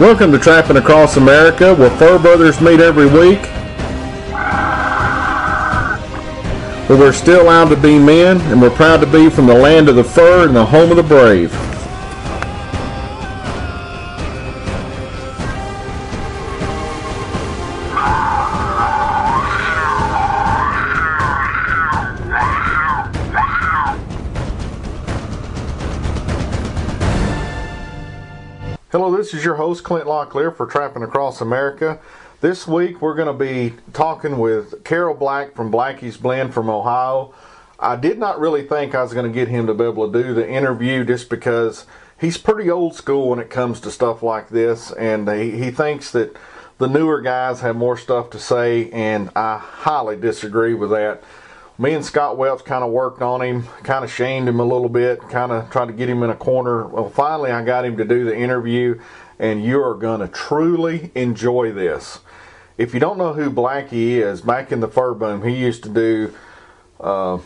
Welcome to Trapping Across America, where fur brothers meet every week. But we're still allowed to be men, and we're proud to be from the land of the fur and the home of the brave. Host Clint Locklear for Trapping Across America. This week we're going to be talking with Carol Black from Blackie's Blend from Ohio. I did not really think I was going to get him to be able to do the interview just because he's pretty old school when it comes to stuff like this, and he, he thinks that the newer guys have more stuff to say, and I highly disagree with that me and Scott Welch kind of worked on him, kind of shamed him a little bit, kind of tried to get him in a corner. Well, finally, I got him to do the interview, and you are going to truly enjoy this. If you don't know who Blackie is, back in the fur boom, he used to do uh,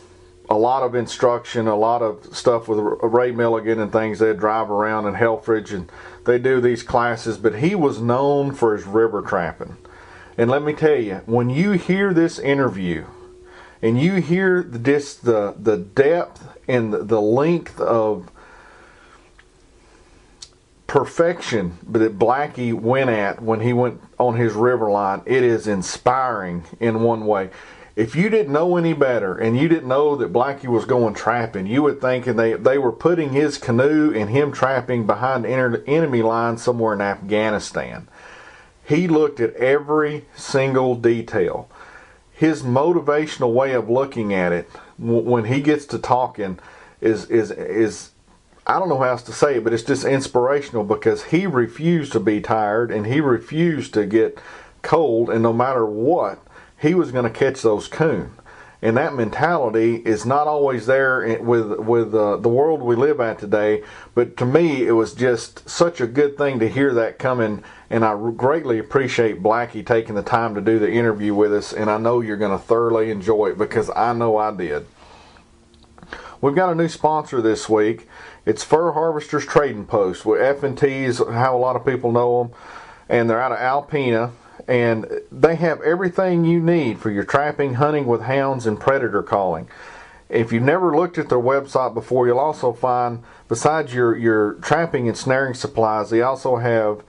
a lot of instruction, a lot of stuff with Ray Milligan and things. They'd drive around in Helfrich and they do these classes, but he was known for his river trapping. And let me tell you, when you hear this interview, and you hear this the the depth and the length of perfection that Blackie went at when he went on his river line, it is inspiring in one way. If you didn't know any better and you didn't know that Blackie was going trapping, you would think they, they were putting his canoe and him trapping behind enemy lines somewhere in Afghanistan. He looked at every single detail his motivational way of looking at it when he gets to talking is is is I don't know how else to say it, but it's just inspirational because he refused to be tired and he refused to get cold, and no matter what, he was going to catch those coon. And that mentality is not always there with with uh, the world we live at today. But to me, it was just such a good thing to hear that coming and I greatly appreciate Blackie taking the time to do the interview with us, and I know you're going to thoroughly enjoy it because I know I did. We've got a new sponsor this week. It's Fur Harvesters Trading Post. With F&T is how a lot of people know them, and they're out of Alpena, and they have everything you need for your trapping, hunting with hounds, and predator calling. If you've never looked at their website before, you'll also find, besides your, your trapping and snaring supplies, they also have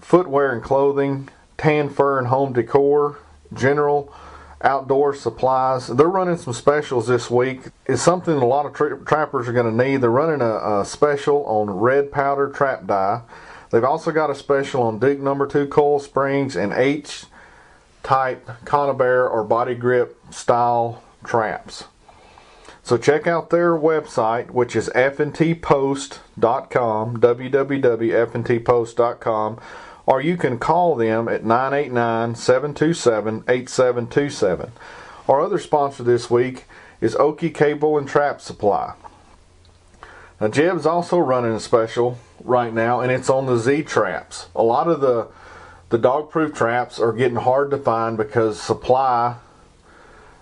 footwear and clothing, tan fur and home decor, general outdoor supplies. They're running some specials this week. It's something a lot of tra- trappers are going to need. They're running a, a, special on red powder trap dye. They've also got a special on Duke number 2 coil springs and H type conibear or body grip style traps. So check out their website, which is fntpost.com, www.fntpost.com or you can call them at 989 727 8727. Our other sponsor this week is Okie Cable and Trap Supply. Now, Jeb's also running a special right now, and it's on the Z traps. A lot of the the dog-proof traps are getting hard to find because supply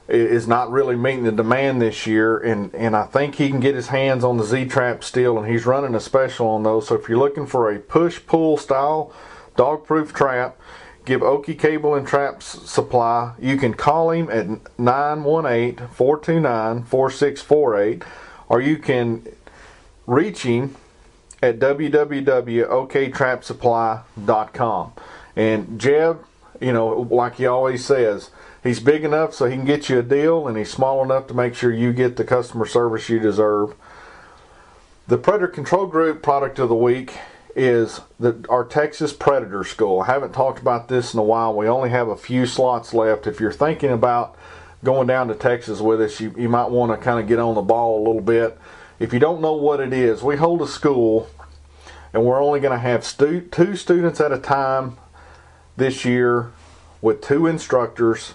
is not really meeting the demand this year, and and I think he can get his hands on the Z trap still, and he's running a special on those. So if you're looking for a push-pull style dog-proof trap. Give Okie Cable and Traps Supply. You can call him at 918-429-4648 or you can reach him at www.oktrapsupply.com. And Jeb, you know, like he always says, he's big enough so he can get you a deal and he's small enough to make sure you get the customer service you deserve. The Predator Control Group product of the week is the, our Texas Predator School. I haven't talked about this in a while. We only have a few slots left. If you're thinking about going down to Texas with us, you, you might want to kind of get on the ball a little bit. If you don't know what it is, we hold a school and we're only going to have stu- two students at a time this year with two instructors,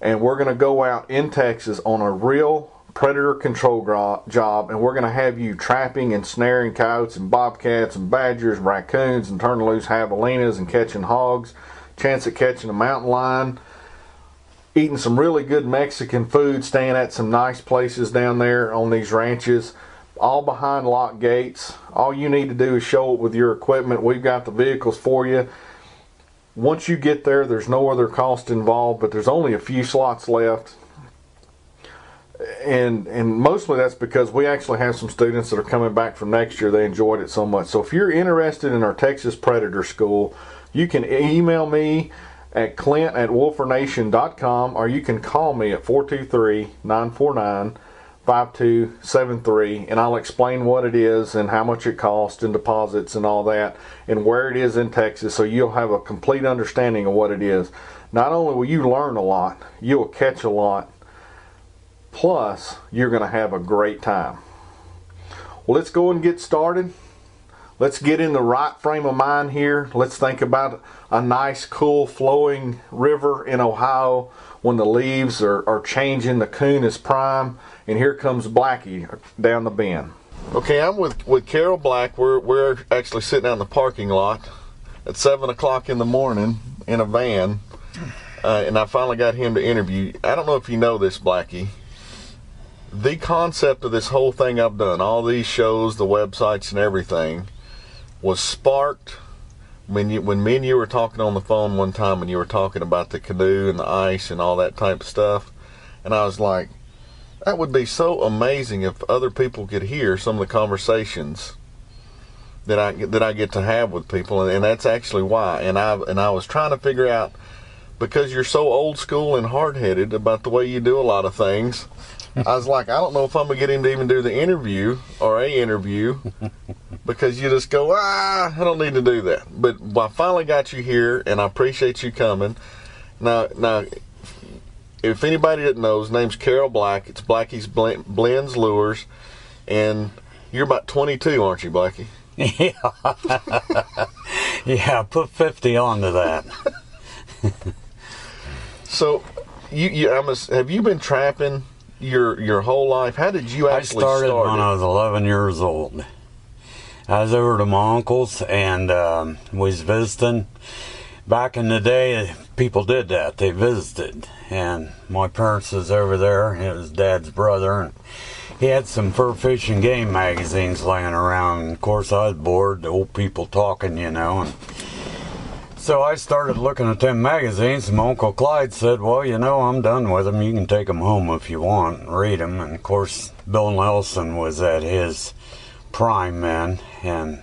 and we're going to go out in Texas on a real predator control job, and we're going to have you trapping and snaring coyotes and bobcats and badgers and raccoons and turning loose javelinas and catching hogs, chance at catching a mountain lion, eating some really good Mexican food, staying at some nice places down there on these ranches. all behind locked gates. All you need to do is show up with your equipment. We've got the vehicles for you. Once you get there, there's no other cost involved, but there's only a few slots left. And and mostly that's because we actually have some students that are coming back from next year. They enjoyed it so much. So if you're interested in our Texas Predator School, you can email me at clint at wolfernation.com or you can call me at 423 949 5273 and I'll explain what it is and how much it costs and deposits and all that and where it is in Texas so you'll have a complete understanding of what it is. Not only will you learn a lot, you'll catch a lot, plus you're going to have a great time. Well, let's go and get started. Let's get in the right frame of mind here. Let's think about a nice, cool, flowing river in Ohio when the leaves are, are changing, the coon is prime and here comes Blackie down the bend. Okay, I'm with, with Carol Black. We're, we're actually sitting out in the parking lot at 7 o'clock in the morning in a van, uh, and I finally got him to interview. I don't know if you know this, Blackie. The concept of this whole thing I've done, all these shows, the websites, and everything, was sparked when you when me and you were talking on the phone one time and you were talking about the canoe and the ice and all that type of stuff, and I was like, that would be so amazing if other people could hear some of the conversations that I that I get to have with people, and, and that's actually why. And I and I was trying to figure out because you're so old school and hard headed about the way you do a lot of things. I was like, I don't know if I'm gonna get him to even do the interview or a interview because you just go, ah, I don't need to do that. But I finally got you here, and I appreciate you coming. Now, now, if anybody that knows, name's Carol Black. It's Blackie's Blends Lures, and you're about 22, aren't you, Blackie? Yeah. yeah, put 50 onto that. so, you, you I'm a, have you been trapping your your whole life? How did you actually I started start when it? I was 11 years old. I was over to my uncle's and um, was visiting. Back in the day, people did that. They visited, and my parents was over there. It was Dad's brother, and he had some fur fishing game magazines laying around. And of course, I was bored. The old people talking, you know, and so I started looking at them magazines. And my uncle Clyde said, "Well, you know, I'm done with them. You can take them home if you want and read them." And of course, Bill Nelson was at his prime then, and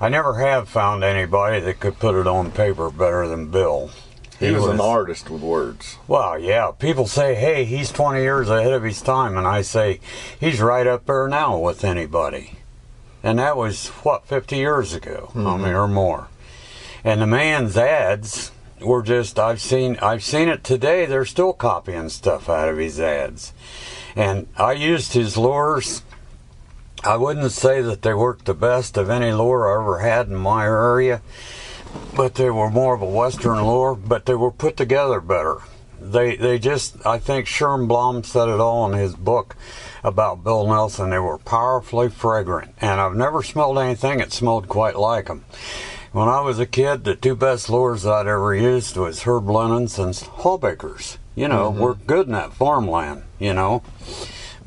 I never have found anybody that could put it on paper better than Bill. He, was, an artist with words. Well, yeah. People say, hey, he's 20 years ahead of his time. And I say, he's right up there now with anybody. And that was, what, 50 years ago? I Mm-hmm. mean, or more. And the man's ads were just, I've seen, I've seen it today. They're still copying stuff out of his ads. And I used his lures. I wouldn't say that they worked the best of any lure I ever had in my area but they were more of a western lure, but they were put together better. They they just I think Sherm Blom said it all in his book about Bill Nelson. They were powerfully fragrant, and I've never smelled anything that smelled quite like them. When I was a kid, the two best lures I'd ever used was Herb Lenon's and Hawbaker's. You know, we're good in that farmland. You know.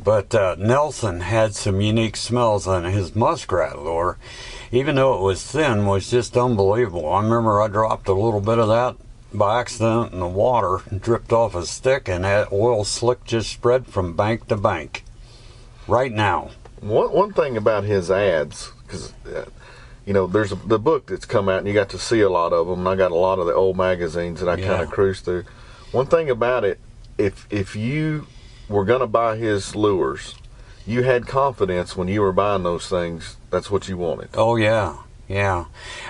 But uh, Nelson had some unique smells on his muskrat lure. Even though it was thin, was just unbelievable. I remember I dropped a little bit of that by accident in the water, and dripped off a stick, and that oil slick just spread from bank to bank. Right now. One one thing about his ads, because uh, you know, there's a, the book that's come out, and you got to see a lot of them. And I got a lot of the old magazines that I Yeah. kind of cruise through. One thing about it, if if you were gonna buy his lures, you had confidence when you were buying those things. That's what you wanted. Oh yeah, yeah.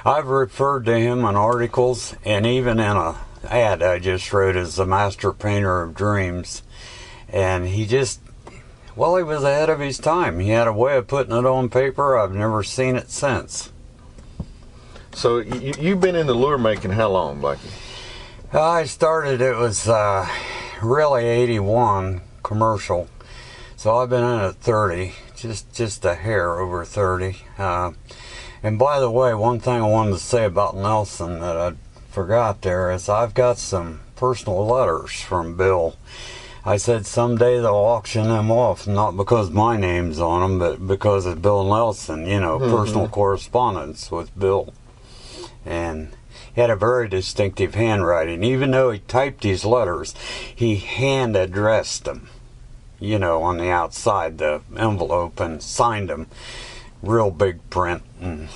I've referred to him in articles and even in a ad I just wrote as the master painter of dreams. And he just well, he was ahead of his time. He had a way of putting it on paper. I've never seen it since. So you, you've been in the lure making how long, Blackie? I started it was uh, really 81 commercial. So I've been in it 30, just just a hair over 30. Uh, and by the way, one thing I wanted to say about Nelson that I forgot there is I've got some personal letters from Bill. I said someday they'll auction them off, not because my name's on them, but because of Bill Nelson, you know, personal correspondence with Bill. And he had a very distinctive handwriting. Even though he typed these letters, he hand addressed them, you know, on the outside, the envelope, and signed them. Real big print. And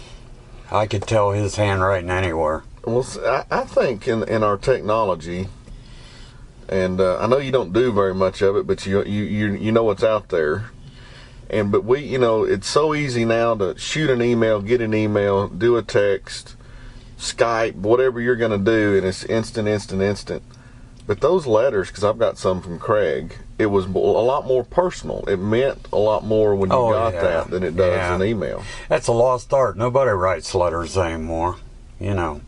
I could tell his handwriting anywhere. Well, I think in in our technology, and uh, I know you don't do very much of it, but you you you you know what's out there. And but we, you know, it's so easy now to shoot an email, get an email, do a text, Skype, whatever you're going to do, and it's instant, instant, instant. But those letters, because I've got some from Craig, it was a lot more personal. It meant a lot more when you Oh, got yeah. that than it does Yeah. an email. That's a lost art. Nobody writes letters anymore. You know,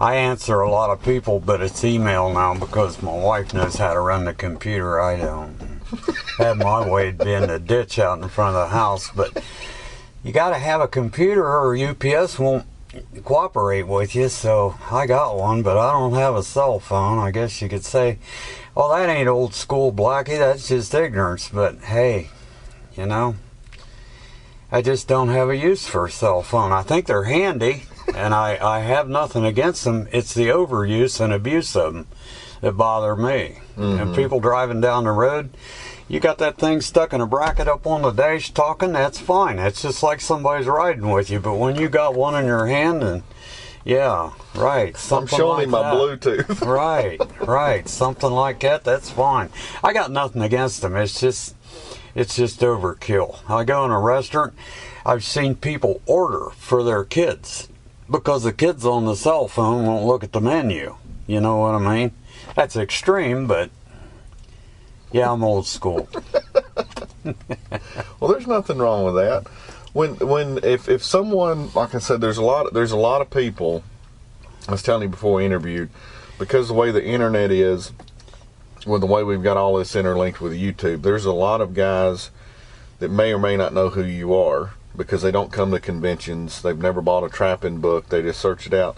I answer a lot of people, but it's email now because my wife knows how to run the computer. I don't. Had my way, it'd be in the ditch out in front of the house. But you got to have a computer, or UPS won't cooperate with you. So I got one, but I don't have a cell phone. I guess you could say, well, that ain't old school, Blackie. That's just ignorance." But hey, you know. I just don't have a use for a cell phone. I think they're handy, and I, I have nothing against them. It's the overuse and abuse of them that bother me. And mm-hmm. people driving down the road, you got that thing stuck in a bracket up on the dash talking, that's fine. It's just like somebody's riding with you. But when you got one in your hand, and yeah, right, Something I'm showing like my that. Bluetooth. right, right. Something like that, that's fine. I got nothing against them. It's just it's just overkill. I go in a restaurant, I've seen people order for their kids because the kids on the cell phone won't look at the menu. You know what I mean? That's extreme, but yeah, I'm old school. Well, there's nothing wrong with that. When when if if someone like I said, there's a lot there's a lot of people. I was telling you before we interviewed, because the way the internet is, with the way we've got all this interlinked with YouTube, there's a lot of guys that may or may not know who you are because they don't come to conventions. They've never bought a trapping book. They just search it out.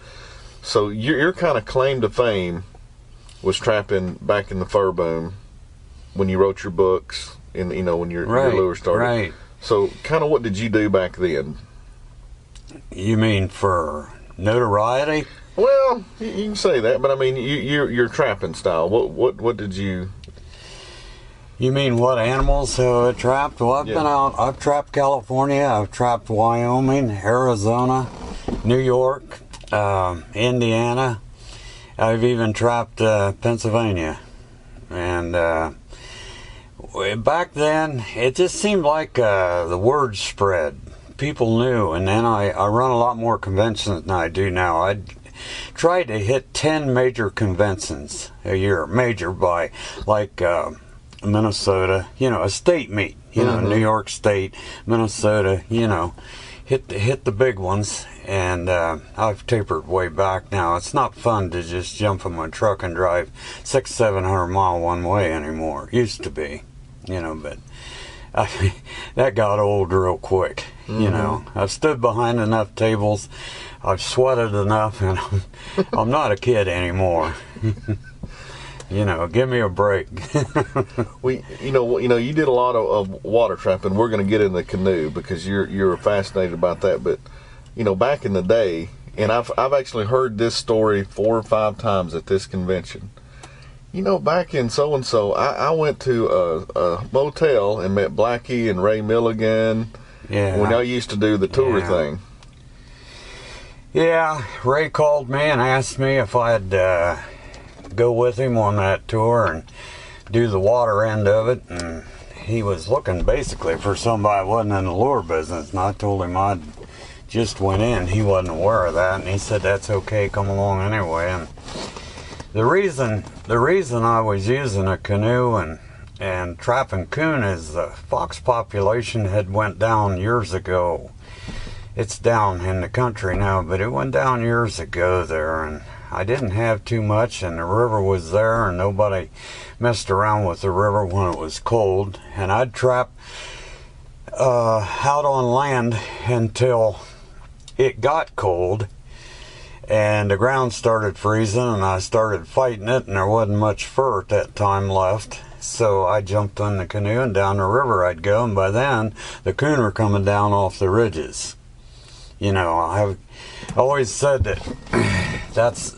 So your, your kind of claim to fame was trapping back in the fur boom when you wrote your books and you know when your, Right, your lure started. right. So kind of what did you do back then? You mean for notoriety? Well, you, you can say that, but I mean, you, your your trapping style. What what what did you? You mean what animals have I trapped? Well, I've Yeah. been out. I've trapped California. I've trapped Wyoming, Arizona, New York, um, Indiana. I've even trapped uh, Pennsylvania. And uh, back then, it just seemed like uh, the word spread. People knew, and then I, I run a lot more conventions than I do now. I tried to hit 10 major conventions a year, major by like uh, Minnesota, you know, a state meet, you know, New York State, Minnesota, you know, hit the, hit the big ones. And uh, I've tapered way back now. It's not fun to just jump in my truck and drive six, seven hundred mile one way anymore. It used to be, you know, but I, that got old real quick. You mm-hmm. know, I've stood behind enough tables, I've sweated enough, and I'm, I'm not a kid anymore. you know, give me a break. We you know you know you did a lot of, of water trapping. We're going to get in the canoe because you're you're fascinated about that. But you know back in the day, and I've I've actually heard this story four or five times at this convention. You know, back in so and so, I went to a, a motel and met Blackie and Ray Milligan yeah. when I used to do the tour Yeah. thing. Yeah, Ray called me and asked me if I'd uh, go with him on that tour and do the water end of it. And he was looking basically for somebody that wasn't in the lure business. And I told him I'd just went in. He wasn't aware of that, and he said that's okay. Come along anyway. And the reason the reason I was using a canoe and and trapping coon is the fox population had went down years ago. It's down in the country now, but it went down years ago there, and I didn't have too much, and the river was there, and nobody messed around with the river when it was cold, and I'd trap uh, out on land until it got cold, and the ground started freezing, and I started fighting it, and there wasn't much fur at that time left, So I jumped on the canoe and down the river I'd go, and by then the coon were coming down off the ridges. You know, I've always said that that's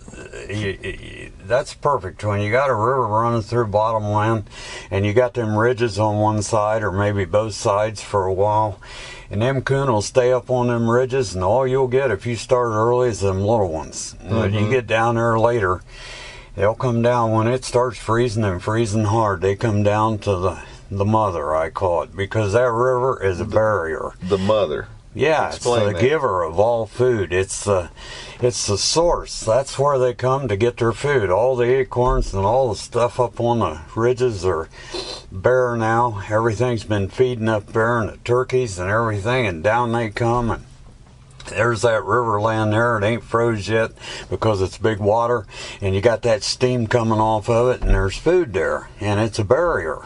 that's perfect when you got a river running through bottomland and you got them ridges on one side or maybe both sides for a while and them coon will stay up on them ridges and all you'll get if you start early is them little ones. Mm-hmm. but you get down there later they'll come down. When it starts freezing and freezing hard they come down to the the mother i call it because that river is a barrier. the mother yeah, Explain it's the that. giver of all food. It's the it's the source. That's where they come to get their food. All the acorns and all the stuff up on the ridges are bare now. Everything's been feeding up there and the turkeys and everything, and down they come and there's that river land there. It ain't froze yet because it's big water, and you got that steam coming off of it, and there's food there, and it's a barrier.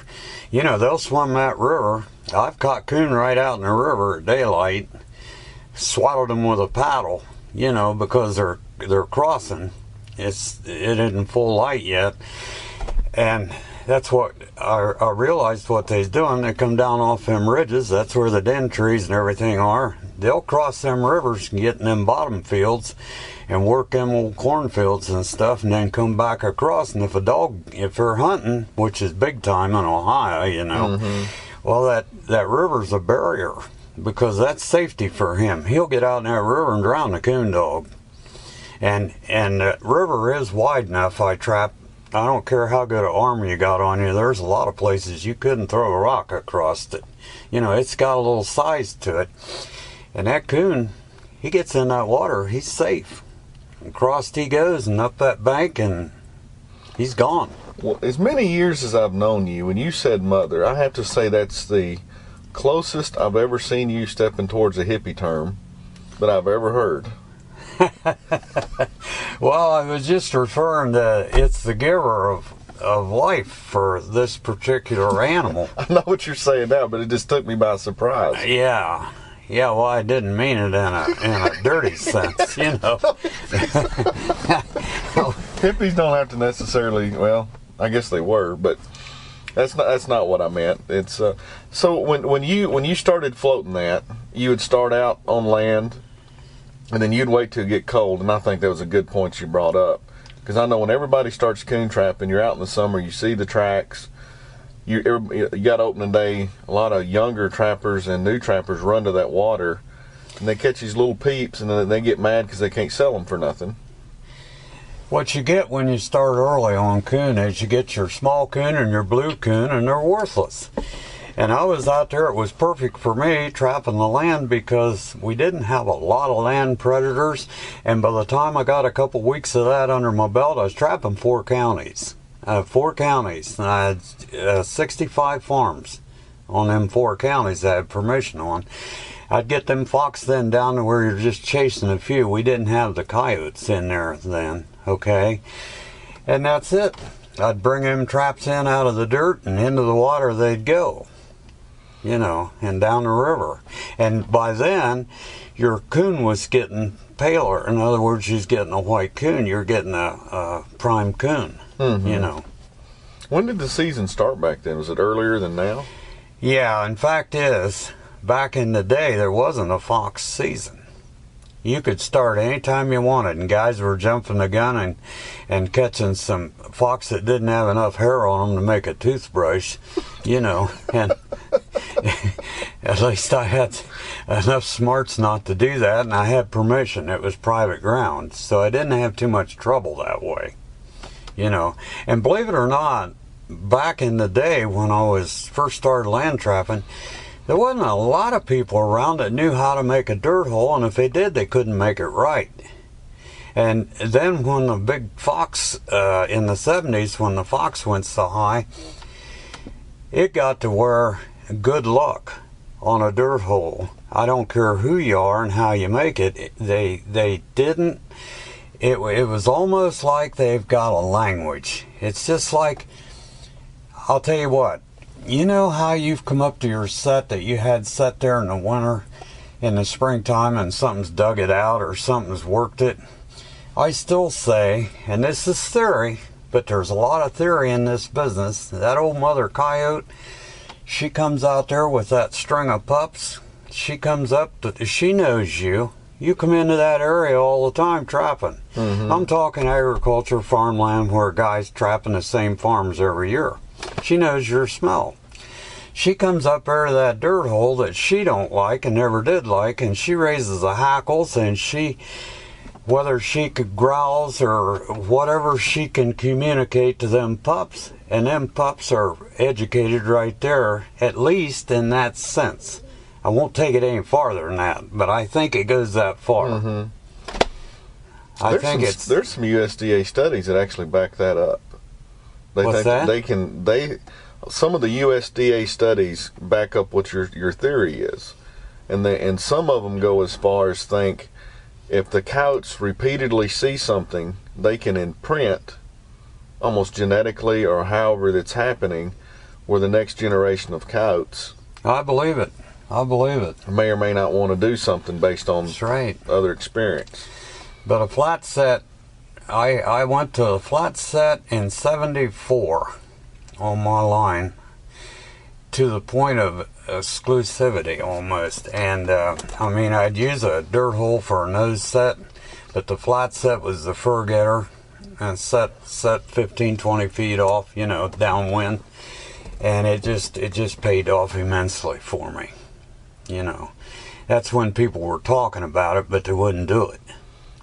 You know, they'll swim that river I've caught coon right out in the river at daylight, swallowed them with a paddle, you know, because they're they're crossing. It's it isn't full light yet, and that's what I, I realized what they's doing. They come down off them ridges. That's where the den trees and everything are. They'll cross them rivers and get in them bottom fields and work them old cornfields and stuff, and then come back across. And if a dog, if they're hunting, which is big time in Ohio, you know. Mm-hmm well, that, that river's a barrier because that's safety for him. He'll get out in that river and drown the coon dog. And and the river is wide enough. I trap. I don't care how good an arm you got on you. There's a lot of places you couldn't throw a rock across it. You know, it's got a little size to it. And that coon, he gets in that water, he's safe. And crossed he goes and up that bank, and he's gone. Well, as many years as I've known you, when you said mother, I have to say that's the closest I've ever seen you stepping towards a hippie term that I've ever heard. well, I was just referring to it's the giver of of life for this particular animal. I know what you're saying now, but it just took me by surprise. Uh, yeah. Yeah, well, I didn't mean it in a in a dirty sense, you know. Hippies don't have to necessarily. Well, I guess they were, but that's not that's not what I meant. It's uh, so when when you when you started floating that, you would start out on land, and then you'd wait till it get cold. And I think that was a good point you brought up because I know when everybody starts coon trapping, you're out in the summer, you see the tracks. You you got opening day. A lot of younger trappers and new trappers run to that water, and they catch these little peeps, and then they get mad because they can't sell them for nothing. What you get when you start early on coon is you get your small coon and your blue coon, and they're worthless. And I was out there, it was perfect for me trapping the land because we didn't have a lot of land predators. And by the time I got a couple weeks of that under my belt, I was trapping four counties. Uh, four counties. And I had uh, 65 farms on them four counties I had permission on. I'd get them fox then down to where you're just chasing a few. We didn't have the coyotes in there then okay? And that's it. I'd bring them traps in out of the dirt and into the water they'd go, you know, and down the river. And by then, your coon was getting paler. In other words, she's getting a white coon. You're getting a, a prime coon, mm-hmm. you know. When did the season start back then? Was it earlier than now? Yeah, in fact, is back in the day there wasn't a fox season you could start anytime you wanted, and guys were jumping the gun and and catching some fox that didn't have enough hair on them to make a toothbrush, you know, and at least I had enough smarts not to do that, and I had permission. It was private ground, so I didn't have too much trouble that way, you know. And believe it or not, back in the day when I was first started land trapping there wasn't a lot of people around that knew how to make a dirt hole, and if they did, they couldn't make it right. And then when the big fox uh, in the 70s, when the fox went so high, it got to where good luck on a dirt hole. I don't care who you are and how you make it. They they didn't. It it was almost like they've got a language. It's just like I'll tell you what. You know how you've come up to your set that you had set there in the winter, in the springtime, and something's dug it out or something's worked it? I still say, and this is theory, But there's a lot of theory in this business. That old mother coyote, she comes out there with that string of pups. She comes up, to, she knows you. You come into that area all the time trapping. Mm-hmm. I'm talking agriculture, farmland, where guys trapping the same farms every year. She knows your smell. She comes up there to that dirt hole that she don't like and never did like and she raises the hackles and she whether she could growls or whatever she can communicate to them pups and them pups are educated right there at least in that sense. I won't take it any farther than that but i think it goes that far. Mm-hmm. I there's think some, it's there's some USDA studies that actually back that up. They What's think that? they can they some of the USDA studies back up what your your theory is, and they and some of them go as far as think if the coyotes repeatedly see something, they can imprint almost genetically or however that's happening, where the next generation of coyotes i believe it. I believe it. May or may not want to do something based on that's right. other experience. But a flat set, I I went to a flat set in '74 on my line to the point of exclusivity almost. And uh, I mean, I'd use a dirt hole for a nose set, but the flat set was the fur getter and set set 15 20 feet off you know downwind. And it just it just paid off immensely for me you know. That's when people were talking about it but they wouldn't do it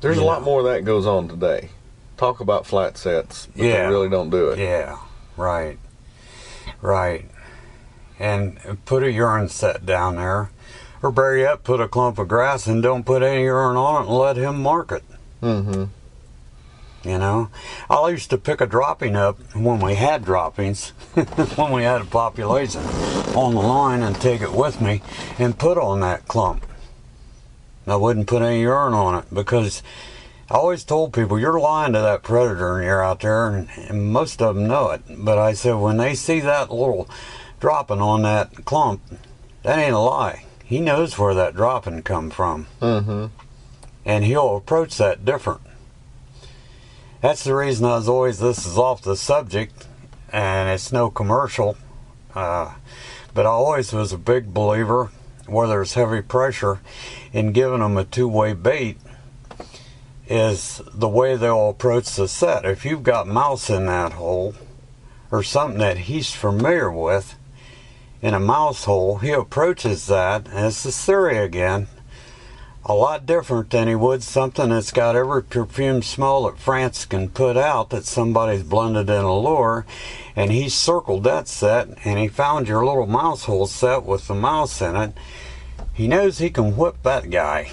There's a lot know. more that goes on today. Talk about flat sets, but Yeah. they really don't do it. Yeah, right, right. And put a urine set down there, or better yet, put a clump of grass and don't put any urine on it and let him mark it. Mm-hmm. You know, I used to pick a dropping up when we had droppings, when we had a population on the line, and take it with me and put on that clump. I wouldn't put any urine on it because I always told people you're lying to that predator and you're out there, and, and most of them know it. But I said when they see that little dropping on that clump, that ain't a lie. He knows where that dropping come from, Mm-hmm. and he'll approach that different. That's the reason I was always this is off the subject, and it's no commercial. Uh, but I always was a big believer where there's heavy pressure and giving them a two-way bait is the way they'll approach the set. If you've got mouse in that hole or something that he's familiar with in a mouse hole, he approaches that, and it's the theory again, a lot different than he would something that's got every perfume smell that France can put out that somebody's blended in a lure. And he circled that set and he found your little mouse hole set with the mouse in it. He knows he can whip that guy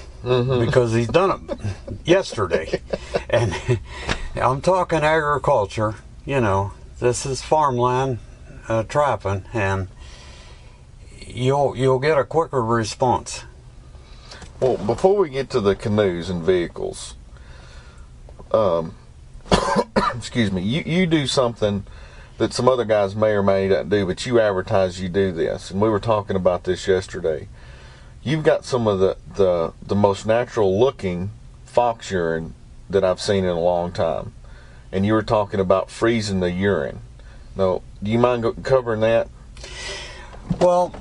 because he's done it yesterday. and I'm talking agriculture, you know, this is farmland uh, trapping and you'll you'll get a quicker response. Well, before we get to the canoes and vehicles, um, excuse me, you, you do something that some other guys may or may not do, but you advertise you do this, and we were talking about this yesterday. You've got some of the the, the most natural looking fox urine that I've seen in a long time, and you were talking about freezing the urine. Now, do you mind covering that? Well,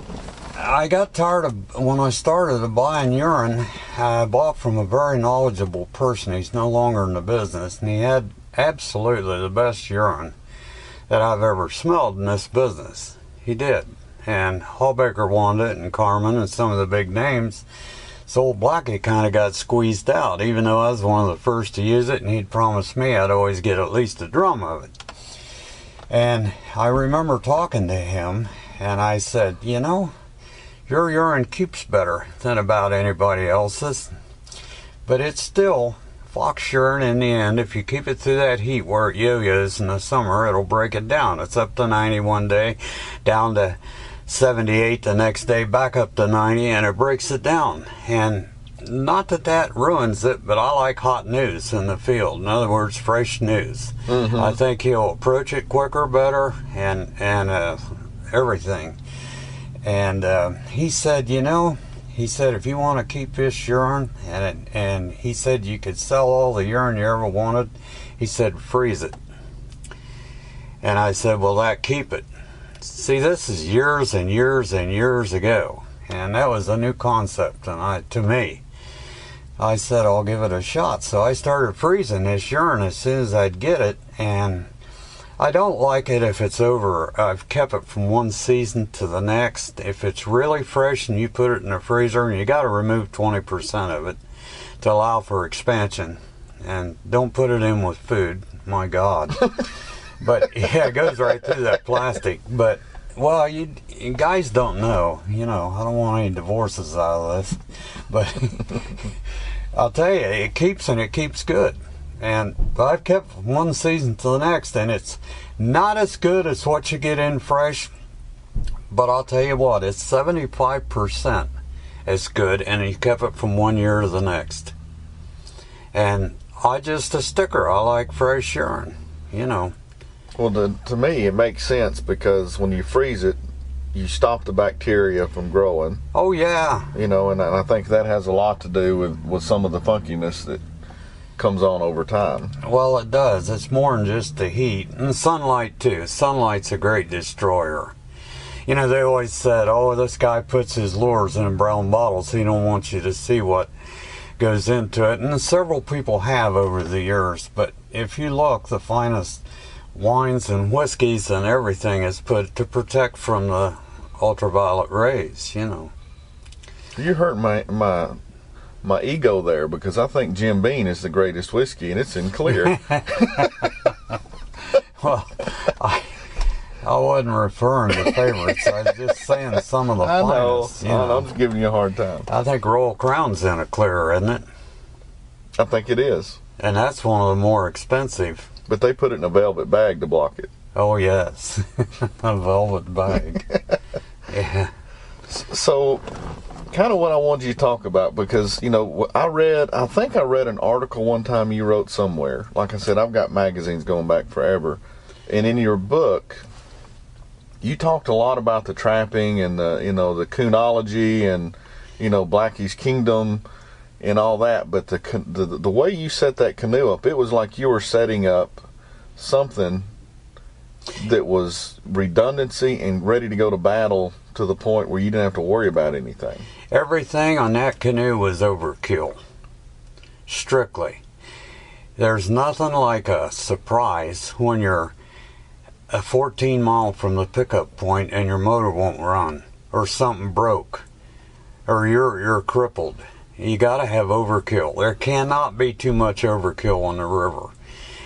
I got tired of when I started buying urine. I bought from a very knowledgeable person. He's no longer in the business, and he had absolutely the best urine that I've ever smelled in this business. He did, and Hawbaker wanted it, and Carman, and some of the big names. So old Blackie kind of got squeezed out, even though I was one of the first to use it, and he'd promised me I'd always get at least a drum of it. And I remember talking to him, and I said, You know, your urine keeps better than about anybody else's, but it's still fox urine in the end. If you keep it through that heat where it yo yos in the summer, it'll break it down. It's up to 90 one day, down to 78 the next day, back up to 90, and it breaks it down. And not that that ruins it, but I like hot news in the field. In other words, fresh news. I think he'll approach it quicker, better, and and uh, everything. And uh, he said, you know, he said if you want to keep this urine, and it, and he said you could sell all the urine you ever wanted. He said freeze it. And I said, Will that keep it? See, this is years and years and years ago. And that was a new concept and I, to me. I said, I'll give it a shot. So I started freezing this urine as soon as I'd get it. And I don't like it if it's over. I've kept it from one season to the next. If it's really fresh and you put it in the freezer, and you got to remove 20% of it to allow for expansion. And don't put it in with food. My God. but yeah, it goes right through that plastic. But well, you, you guys don't know. You know, I don't want any divorces out of this. But I'll tell you, it keeps and it keeps good and I've kept one season to the next, and it's not as good as what you get in fresh. But I'll tell you what, it's 75% as good, and you kept it from one year to the next. And I just a sticker. I like fresh urine, you know. Well, the, to me, it makes sense because when you freeze it, you stop the bacteria from growing. Oh yeah. You know, and, and I think that has a lot to do with with some of the funkiness that comes on over time. Well, it does. It's more than just the heat. And sunlight, too. Sunlight's a great destroyer. You know, they always said, oh, this guy puts his lures in brown bottles. He don't want you to see what goes into it. And several people have over the years. But if you look, the finest wines and whiskeys and everything is put to protect from the ultraviolet rays, you know. You hurt my my my ego there because I think Jim Beam is the greatest whiskey, and it's in clear. well, I, I wasn't referring to favorites. I was just saying some of the I finest. Know. You know. I'm just giving you a hard time. I think Royal Crown's in a clear, isn't it? I think it is. And that's one of the more expensive. But they put it in a velvet bag to block it. Oh yes, a velvet bag. yeah. So kind of what I wanted you to talk about because you know I read I think I read an article one time you wrote somewhere. Like I said, I've got magazines going back forever, and in your book, you talked a lot about the trapping and the you know the coonology and you know Blackie's Kingdom and all that. But the the the way you set that canoe up, it was like you were setting up something that was redundancy and ready to go to battle to the point where you didn't have to worry about anything. Everything on that canoe was overkill. Strictly. There's nothing like a surprise when you're a 14 mile from the pickup point and your motor won't run or something broke or you're you're crippled. You got to have overkill. There cannot be too much overkill on the river.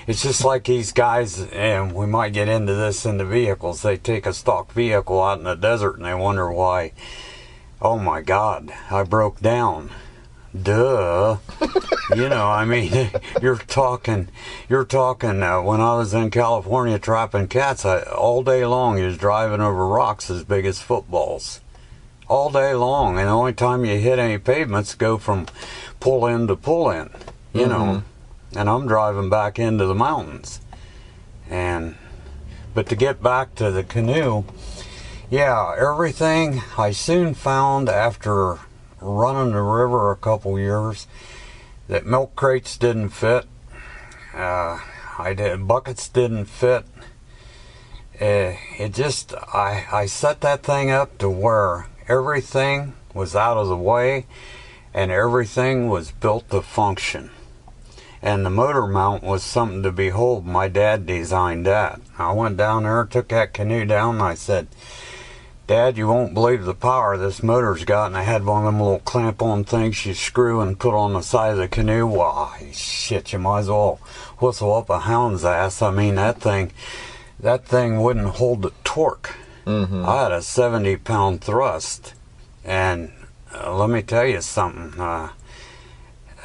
It's just like these guys, and we might get into this in the vehicles. They take a stock vehicle out in the desert and they wonder why. Oh my God, I broke down. Duh. you know, I mean, you're talking, you're talking. Uh, when I was in California trapping cats, I, all day long, was driving over rocks as big as footballs all day long. And the only time you hit any pavements, go from pull in to pull in, you mm-hmm. know and I'm driving back into the mountains. And but to get back to the canoe, yeah, everything I soon found after running the river a couple years that milk crates didn't fit. Uh, I did buckets didn't fit. Uh, it just I I set that thing up to where everything was out of the way and everything was built to function and the motor mount was something to behold. My dad designed that. I went down there, took that canoe down, and I said, Dad, you won't believe the power this motor's got. And I had one of them little clamp on things you screw and put on the side of the canoe. Why, shit, you might as well whistle up a hound's ass. I mean, that thing, that thing wouldn't hold the torque. Mm-hmm. I had a 70 pound thrust. And uh, let me tell you something. Uh,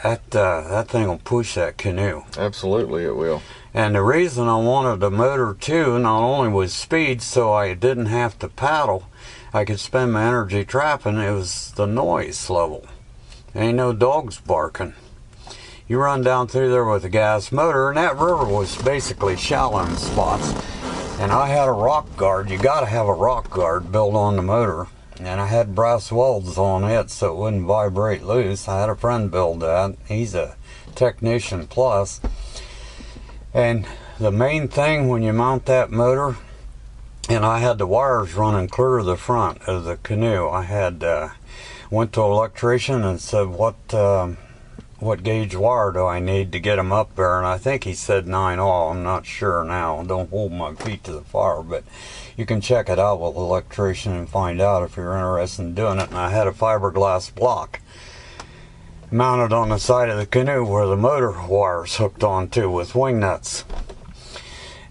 that uh, that thing will push that canoe. Absolutely, it will. And the reason I wanted the motor too, not only was speed, so I didn't have to paddle, I could spend my energy trapping. It was the noise level. Ain't no dogs barking. You run down through there with a gas motor, and that river was basically shallow in spots. And I had a rock guard. You got to have a rock guard built on the motor and I had brass welds on it so it wouldn't vibrate loose. I had a friend build that. He's a technician plus. And the main thing when you mount that motor, and I had the wires running clear to the front of the canoe. I had uh, went to an electrician and said, "What um, what gauge wire do I need to get them up there?" And I think he said nine all. I'm not sure now. Don't hold my feet to the fire, but you can check it out with the electrician and find out if you're interested in doing it. And I had a fiberglass block mounted on the side of the canoe where the motor wires hooked onto with wing nuts.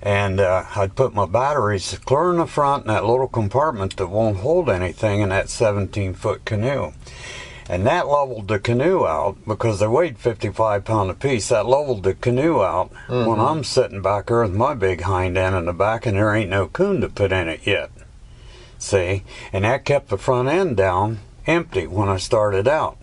And uh, I'd put my batteries clear in the front in that little compartment that won't hold anything in that 17 foot canoe. And that leveled the canoe out because they weighed 55 pound apiece. That leveled the canoe out mm-hmm. when I'm sitting back there with my big hind end in the back and there ain't no coon to put in it yet. See? And that kept the front end down empty when I started out.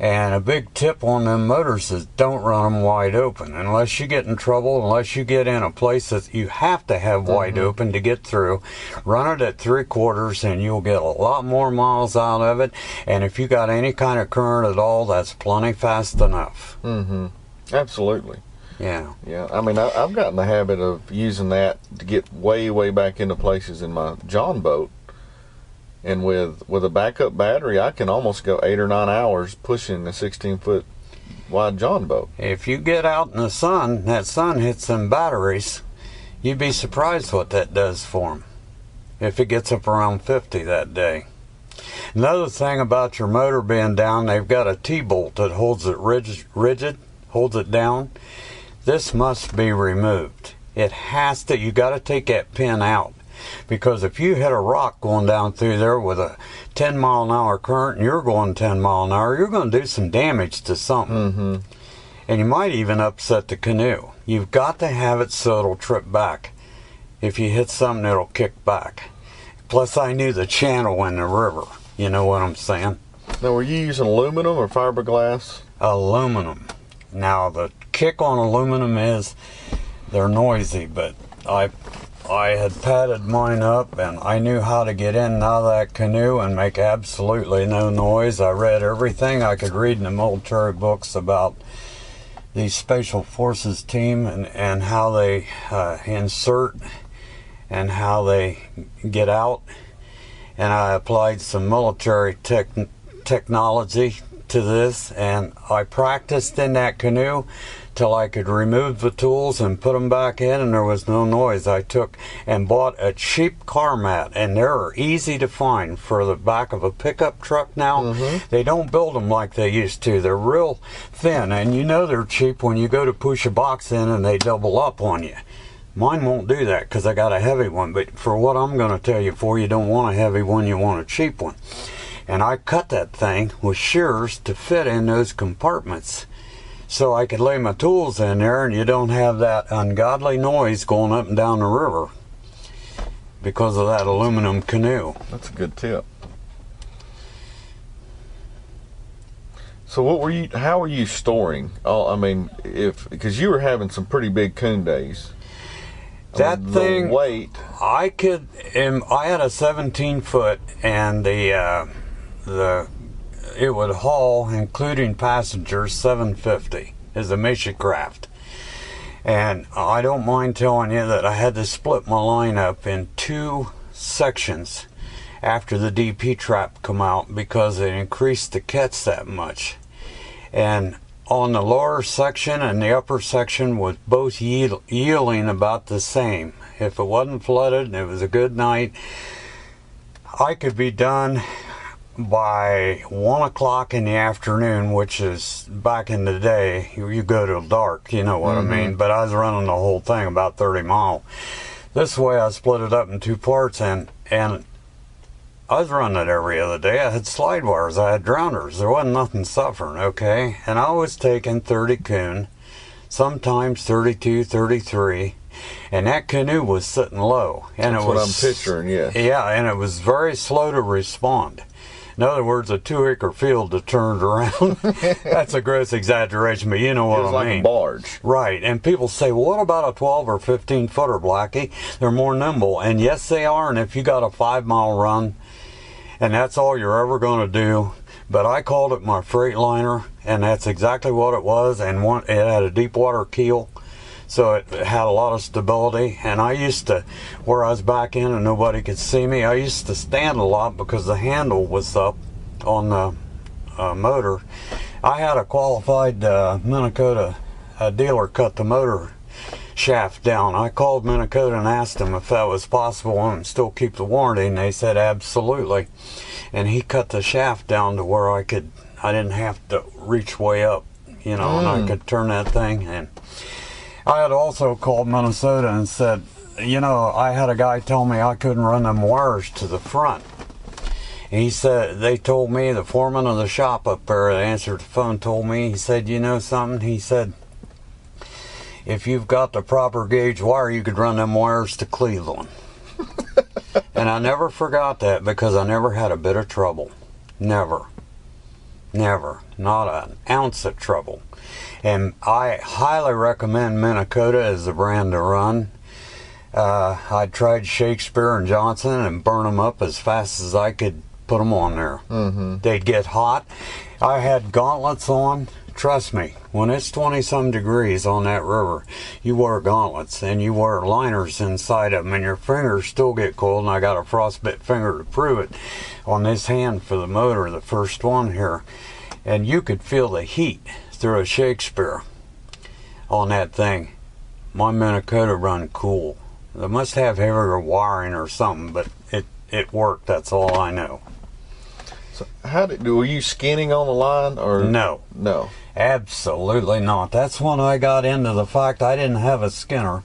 And a big tip on them motors is don't run them wide open unless you get in trouble, unless you get in a place that you have to have mm-hmm. wide open to get through. Run it at three quarters and you'll get a lot more miles out of it. And if you got any kind of current at all, that's plenty fast enough. Mm-hmm. Absolutely. Yeah. Yeah. I mean, I, have gotten the habit of using that to get way, way back into places in my John boat and with with a backup battery, I can almost go eight or nine hours pushing a 16 foot wide John boat. If you get out in the sun, that sun hits them batteries. You'd be surprised what that does for them. If it gets up around 50 that day. Another thing about your motor being down, they've got a T-bolt that holds it rigid, rigid, holds it down. This must be removed. It has to. You got to take that pin out because if you hit a rock going down through there with a 10 mile an hour current and you're going 10 mile an hour, you're going to do some damage to something. Mm-hmm. And you might even upset the canoe. You've got to have it so it'll trip back. If you hit something, it'll kick back. Plus, I knew the channel in the river. You know what I'm saying? Now, were you using aluminum or fiberglass? Aluminum. Now, the kick on aluminum is they're noisy, but I I had padded mine up and I knew how to get in and out of that canoe and make absolutely no noise. I read everything I could read in the military books about the Special Forces team and, and how they uh, insert and how they get out. And I applied some military tech, technology to this and I practiced in that canoe till I could remove the tools and put them back in, and there was no noise. I took and bought a cheap car mat, and they're easy to find for the back of a pickup truck now. Mm-hmm. They don't build them like they used to. They're real thin, and you know they're cheap when you go to push a box in and they double up on you. Mine won't do that because I got a heavy one, but for what I'm going to tell you for, you don't want a heavy one, you want a cheap one. And I cut that thing with shears to fit in those compartments so I could lay my tools in there and you don't have that ungodly noise going up and down the river because of that aluminum canoe. That's a good tip. So what were you? How were you storing? Oh, I mean, if because you were having some pretty big coon days. That I mean, thing weight. I could. Um, I had a 17 foot, and the uh, the it would haul, including passengers, 750 as a mission craft. And I don't mind telling you that I had to split my line up in two sections after the DP trap come out because it increased the catch that much. And on the lower section and the upper section was both yielding about the same. If it wasn't flooded and it was a good night, I could be done by one o'clock in the afternoon, which is back in the day, you go till dark, you know what mm-hmm. I mean. But I was running the whole thing about 30 mile. This way, I split it up in two parts, and and I was running it every other day. I had slide wires, I had drowners. There wasn't nothing suffering, okay. And I was taking 30 coon, sometimes 32, 33 and that canoe was sitting low. And That's it was, what I'm picturing, yeah. Yeah, and it was very slow to respond. In other words, a two acre field that turned around. That's a gross exaggeration, but you know what it was I like mean. a barge. Right. And people say, well, what about a 12 or 15 footer, Blackie? They're more nimble. And yes, they are. And if you got a five mile run, and that's all you're ever going to do, but I called it my Freightliner, and that's exactly what it was. And one, it had a deep water keel, so it had a lot of stability. And I used to, where I was back in and nobody could see me, I used to stand a lot because the handle was up on the uh, motor. I had a qualified uh, Minn Kota uh, dealer cut the motor shaft down. I called Minnesota and asked them if that was possible and still keep the warranty, and they said absolutely. And he cut the shaft down to where I could, I didn't have to reach way up, you know, mm. and I could turn that thing. And I had also called Minnesota and said, you know, I had a guy tell me I couldn't run them wires to the front. He said, they told me, the foreman of the shop up there that answered the phone told me, he said, you know something? He said, if you've got the proper gauge wire, you could run them wires to Cleveland. and I never forgot that because I never had a bit of trouble. Never. Never. Not an ounce of trouble. And I highly recommend Minn Kota as the brand to run. Uh, I tried Shakespeare and Johnson and burn them up as fast as I could put them on there. Mm-hmm. They'd get hot. I had gauntlets on Trust me, when it's 20 some degrees on that river, you wear gauntlets and you wear liners inside of them, and your fingers still get cold. And I got a frostbit finger to prove it on this hand for the motor, the first one here. And you could feel the heat through a Shakespeare on that thing. My Minn Kota run cool. They must have heavier wiring or something, but it, it worked. That's all I know. So how did were you skinning on the line or no? No. Absolutely not. That's when I got into the fact I didn't have a skinner.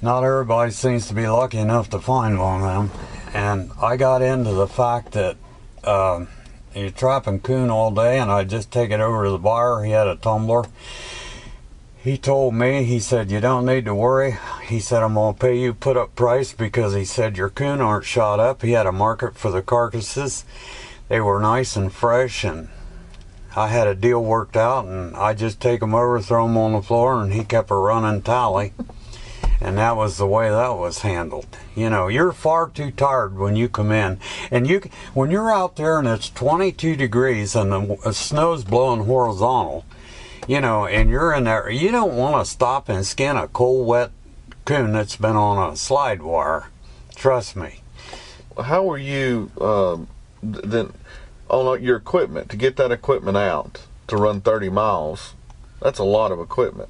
Not everybody seems to be lucky enough to find one of them. And I got into the fact that uh, you're trapping coon all day, and I just take it over to the bar. He had a tumbler. He told me, he said, You don't need to worry. He said, I'm going to pay you put up price because he said, Your coon aren't shot up. He had a market for the carcasses. They were nice and fresh, and I had a deal worked out, and I just take them over, throw them on the floor, and he kept a running tally. and that was the way that was handled. You know, you're far too tired when you come in, and you when you're out there and it's 22 degrees and the snow's blowing horizontal. You know, and you're in there. You don't want to stop and skin a cold, wet coon that's been on a slide wire. Trust me. How were you uh, then? On your equipment to get that equipment out to run 30 miles. That's a lot of equipment.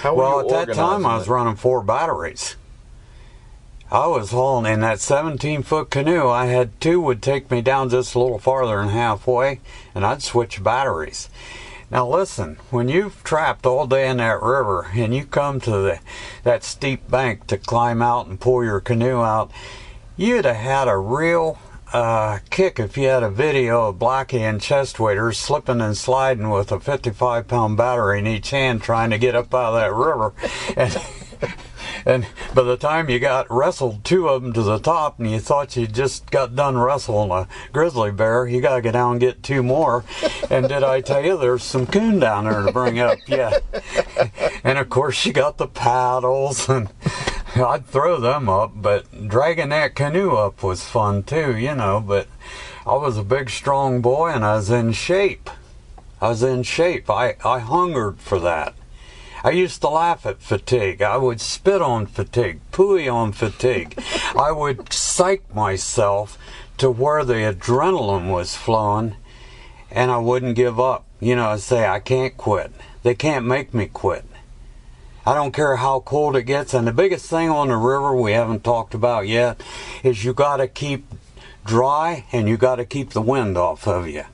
How well, at that time, I was running four batteries. I was hauling in that 17 foot canoe. I had two would take me down just a little farther than halfway, and I'd switch batteries. Now listen, when you've trapped all day in that river and you come to the, that steep bank to climb out and pull your canoe out, you'd have had a real uh, kick if you had a video of Blackie and chest waders slipping and sliding with a 55 pound battery in each hand trying to get up out of that river. And, and by the time you got wrestled two of them to the top and you thought you just got done wrestling a grizzly bear, you got to get down and get two more. And did I tell you there's some coon down there to bring up? Yeah. And of course you got the paddles and I'd throw them up, but dragging that canoe up was fun too, you know. But I was a big, strong boy and I was in shape. I was in shape. I, I hungered for that. I used to laugh at fatigue. I would spit on fatigue, pooey on fatigue. I would psych myself to where the adrenaline was flowing and I wouldn't give up. You know, I'd say, I can't quit. They can't make me quit. I don't care how cold it gets. And the biggest thing on the river we haven't talked about yet is you got to keep dry and you got to keep the wind off of you.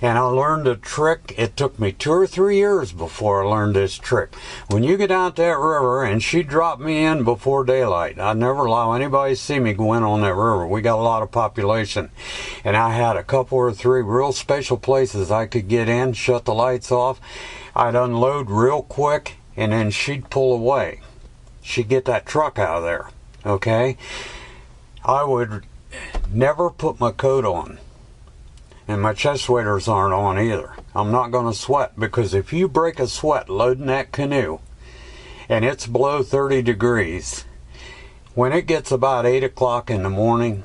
And I learned a trick. It took me two or three years before I learned this trick. When you get out that river, and she dropped me in before daylight, I'd never allow anybody to see me go in on that river. We got a lot of population. And I had a couple or three real special places I could get in, shut the lights off. I'd unload real quick and then she'd pull away. She'd get that truck out of there. Okay? I would never put my coat on. And my chest waders aren't on either. I'm not going to sweat because if you break a sweat loading that canoe and it's below 30 degrees, when it gets about 8 o'clock in the morning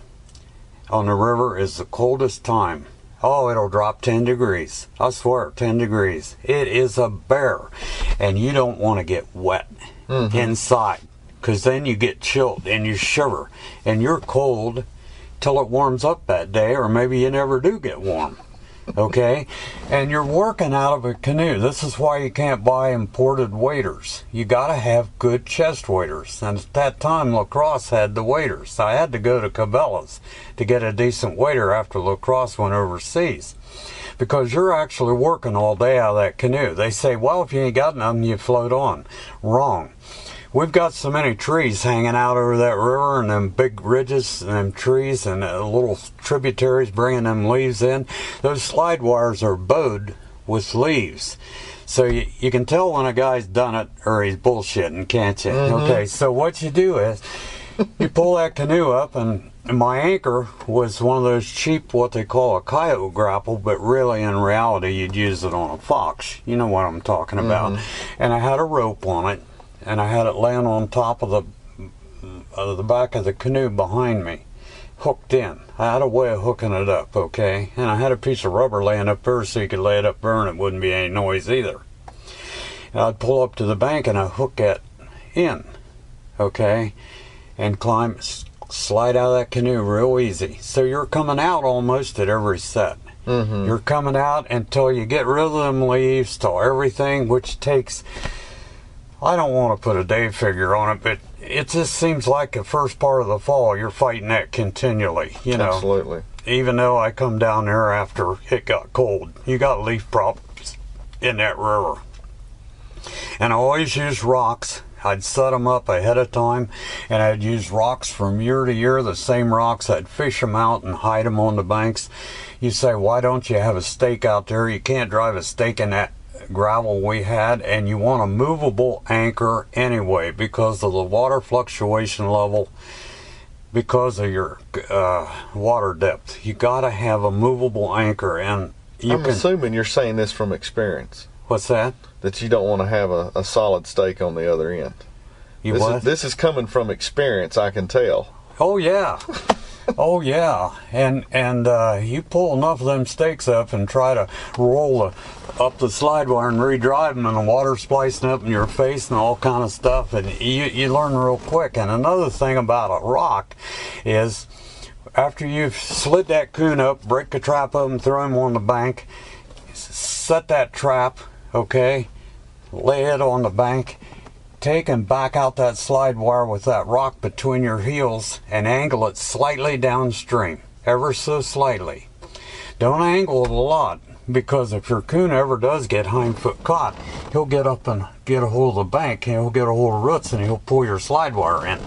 on the river is the coldest time. Oh, it'll drop 10 degrees. I swear, 10 degrees. It is a bear. And you don't want to get wet mm-hmm. inside because then you get chilled and you shiver and you're cold till it warms up that day, or maybe you never do get warm. Okay? And you're working out of a canoe. This is why you can't buy imported waders. You got to have good chest waders. And at that time, LaCrosse had the waders. I had to go to Cabela's to get a decent wader after LaCrosse went overseas. Because you're actually working all day out of that canoe. They say, well, if you ain't got nothing, you float on. Wrong. We've got so many trees hanging out over that river and them big ridges and them trees and uh, little tributaries bringing them leaves in. Those slide wires are bowed with leaves. So you, you can tell when a guy's done it or he's bullshitting, can't you? Okay, so what you do is you pull that canoe up and my anchor was one of those cheap what they call a coyote grapple but really in reality you'd use it on a fox you know what i'm talking about and i had a rope on it and i had it laying on top of the of the back of the canoe behind me hooked in i had a way of hooking it up okay and i had a piece of rubber laying up there so you could lay it up there and it wouldn't be any noise either and i'd pull up to the bank and i'd hook it in okay and climb, slide out of that canoe real easy. So you're coming out almost at every set. Mm-hmm. You're coming out until you get rid of them leaves, till everything, which takes, I don't want to put a day figure on it, but it just seems like the first part of the fall, you're fighting that continually, you know Absolutely. even though I come down there after it got cold. You got leaf problems in that river. And I always use rocks. I'd set them up ahead of time, and I'd use rocks from year to year, the same rocks. I'd fish them out and hide them on the banks. You say, why don't you have a stake out there? You can't drive a stake in that gravel we had, and you want a movable anchor anyway because of the water fluctuation level because of your uh, water depth. You got to have a movable anchor, and you I'm can. assuming you're saying this from experience what's that? that you don't want to have a, a solid stake on the other end. You This what? is, this is coming from experience, I can tell. oh yeah, oh yeah, and and uh, you pull enough of them stakes up and try to roll the, up the slide wire and redrive them, and the water splicing up in your face and all kind of stuff, and you you learn real quick. And another thing about a rock is after you've slid that coon up, break a trap of them, throw him on the bank, set that trap, okay, lay it on the bank, take and back out that slide wire with that rock between your heels and angle it slightly downstream, ever so slightly. Don't angle it a lot because if your coon ever does get hindfoot caught, he'll get up and get a hold of the bank and he'll get a hold of roots and he'll pull your slide wire in.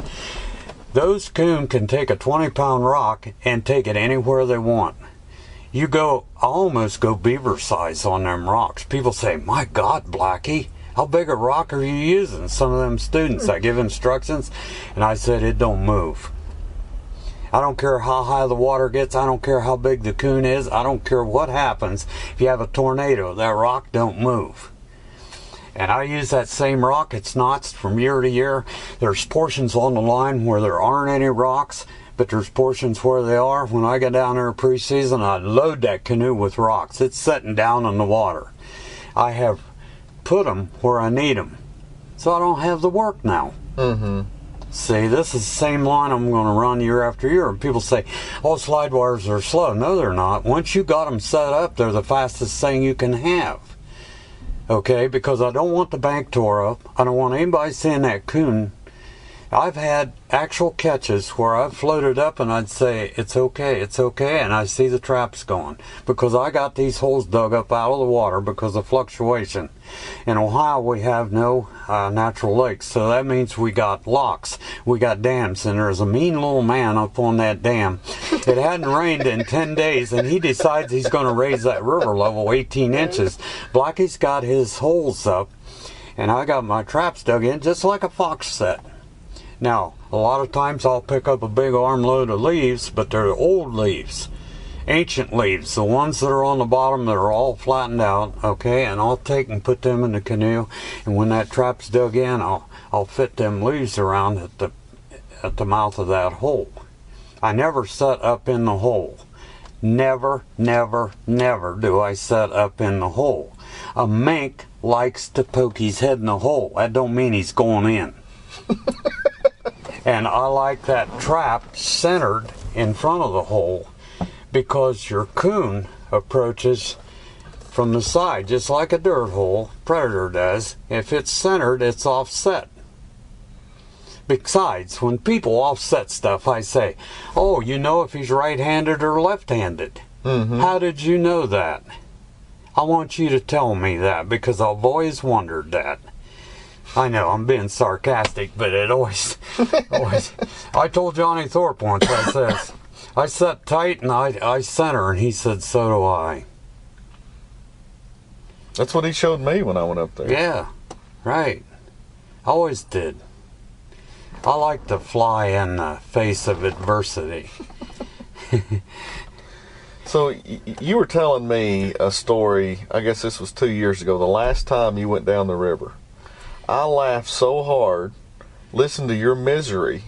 Those coon can take a 20 pound rock and take it anywhere they want. You go, almost go beaver size on them rocks. People say, My God, Blackie, how big a rock are you using? Some of them students, I give instructions, and I said, It don't move. I don't care how high the water gets. I don't care how big the coon is. I don't care what happens. If you have a tornado, that rock don't move. And I use that same rock. It's knots from year to year. There's portions on the line where there aren't any rocks, but there's portions where they are. When I get down there preseason, I load that canoe with rocks. It's sitting down in the water. I have put them where I need them, so I don't have the work now. Mm-hmm. See, this is the same line I'm going to run year after year. And people say, oh, slide wires are slow. No, they're not. Once you got them set up, they're the fastest thing you can have. Okay, because I don't want the bank tore up. I don't want anybody seeing that coon. I've had actual catches where I've floated up and I'd say, it's okay, it's okay, and I see the traps going because I got these holes dug up out of the water because of fluctuation. In Ohio, we have no uh, natural lakes, so that means we got locks, we got dams, and there's a mean little man up on that dam. It hadn't rained in 10 days, and he decides he's going to raise that river level 18 inches. Blackie's got his holes up, and I got my traps dug in just like a fox set. Now, a lot of times I'll pick up a big armload of leaves, but they're old leaves, ancient leaves, the ones that are on the bottom that are all flattened out, okay, and I'll take and put them in the canoe, and when that trap's dug in, I'll, I'll fit them leaves around at the, at the mouth of that hole. I never set up in the hole. Never, never, never do I set up in the hole. A mink likes to poke his head in the hole. That don't mean he's going in. and I like that trap centered in front of the hole because your coon approaches from the side, just like a dirt hole, predator does. If it's centered, it's offset. Besides, when people offset stuff, I say, Oh, you know if he's right handed or left handed. Mm-hmm. How did you know that? I want you to tell me that because I've always wondered that. I know I'm being sarcastic, but it always, always. I told Johnny Thorpe once. I says, I set tight and I I center, and he said, so do I. That's what he showed me when I went up there. Yeah, right. I always did. I like to fly in the face of adversity. So you were telling me a story. I guess this was two years ago. The last time you went down the river, I laughed so hard. Listen to your misery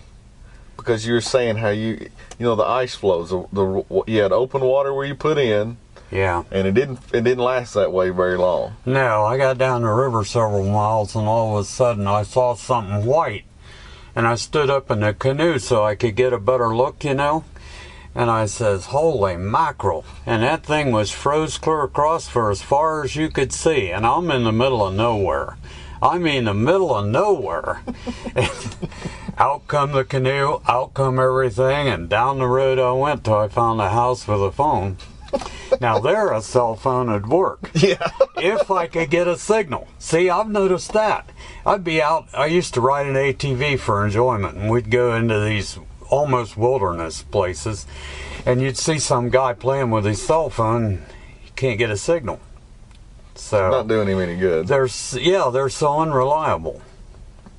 because you were saying how you, you know, the ice flows. The, the you had open water where you put in, Yeah. and it didn't it didn't last that way very long. No, I got down the river several miles and all of a sudden I saw something white. And I stood up in the canoe so I could get a better look, you know. And I says, holy mackerel. And that thing was froze clear across for as far as you could see. And I'm in the middle of nowhere. I mean, the middle of nowhere. out come the canoe, out come everything, and down the road I went till I found a house with a phone. Now there a cell phone would work Yeah. if I could get a signal. See, I've noticed that. I'd be out, I used to ride an ATV for enjoyment, and we'd go into these almost wilderness places, and you'd see some guy playing with his cell phone, you can't get a signal. So, Not doing him any good. there's, yeah, they're so unreliable.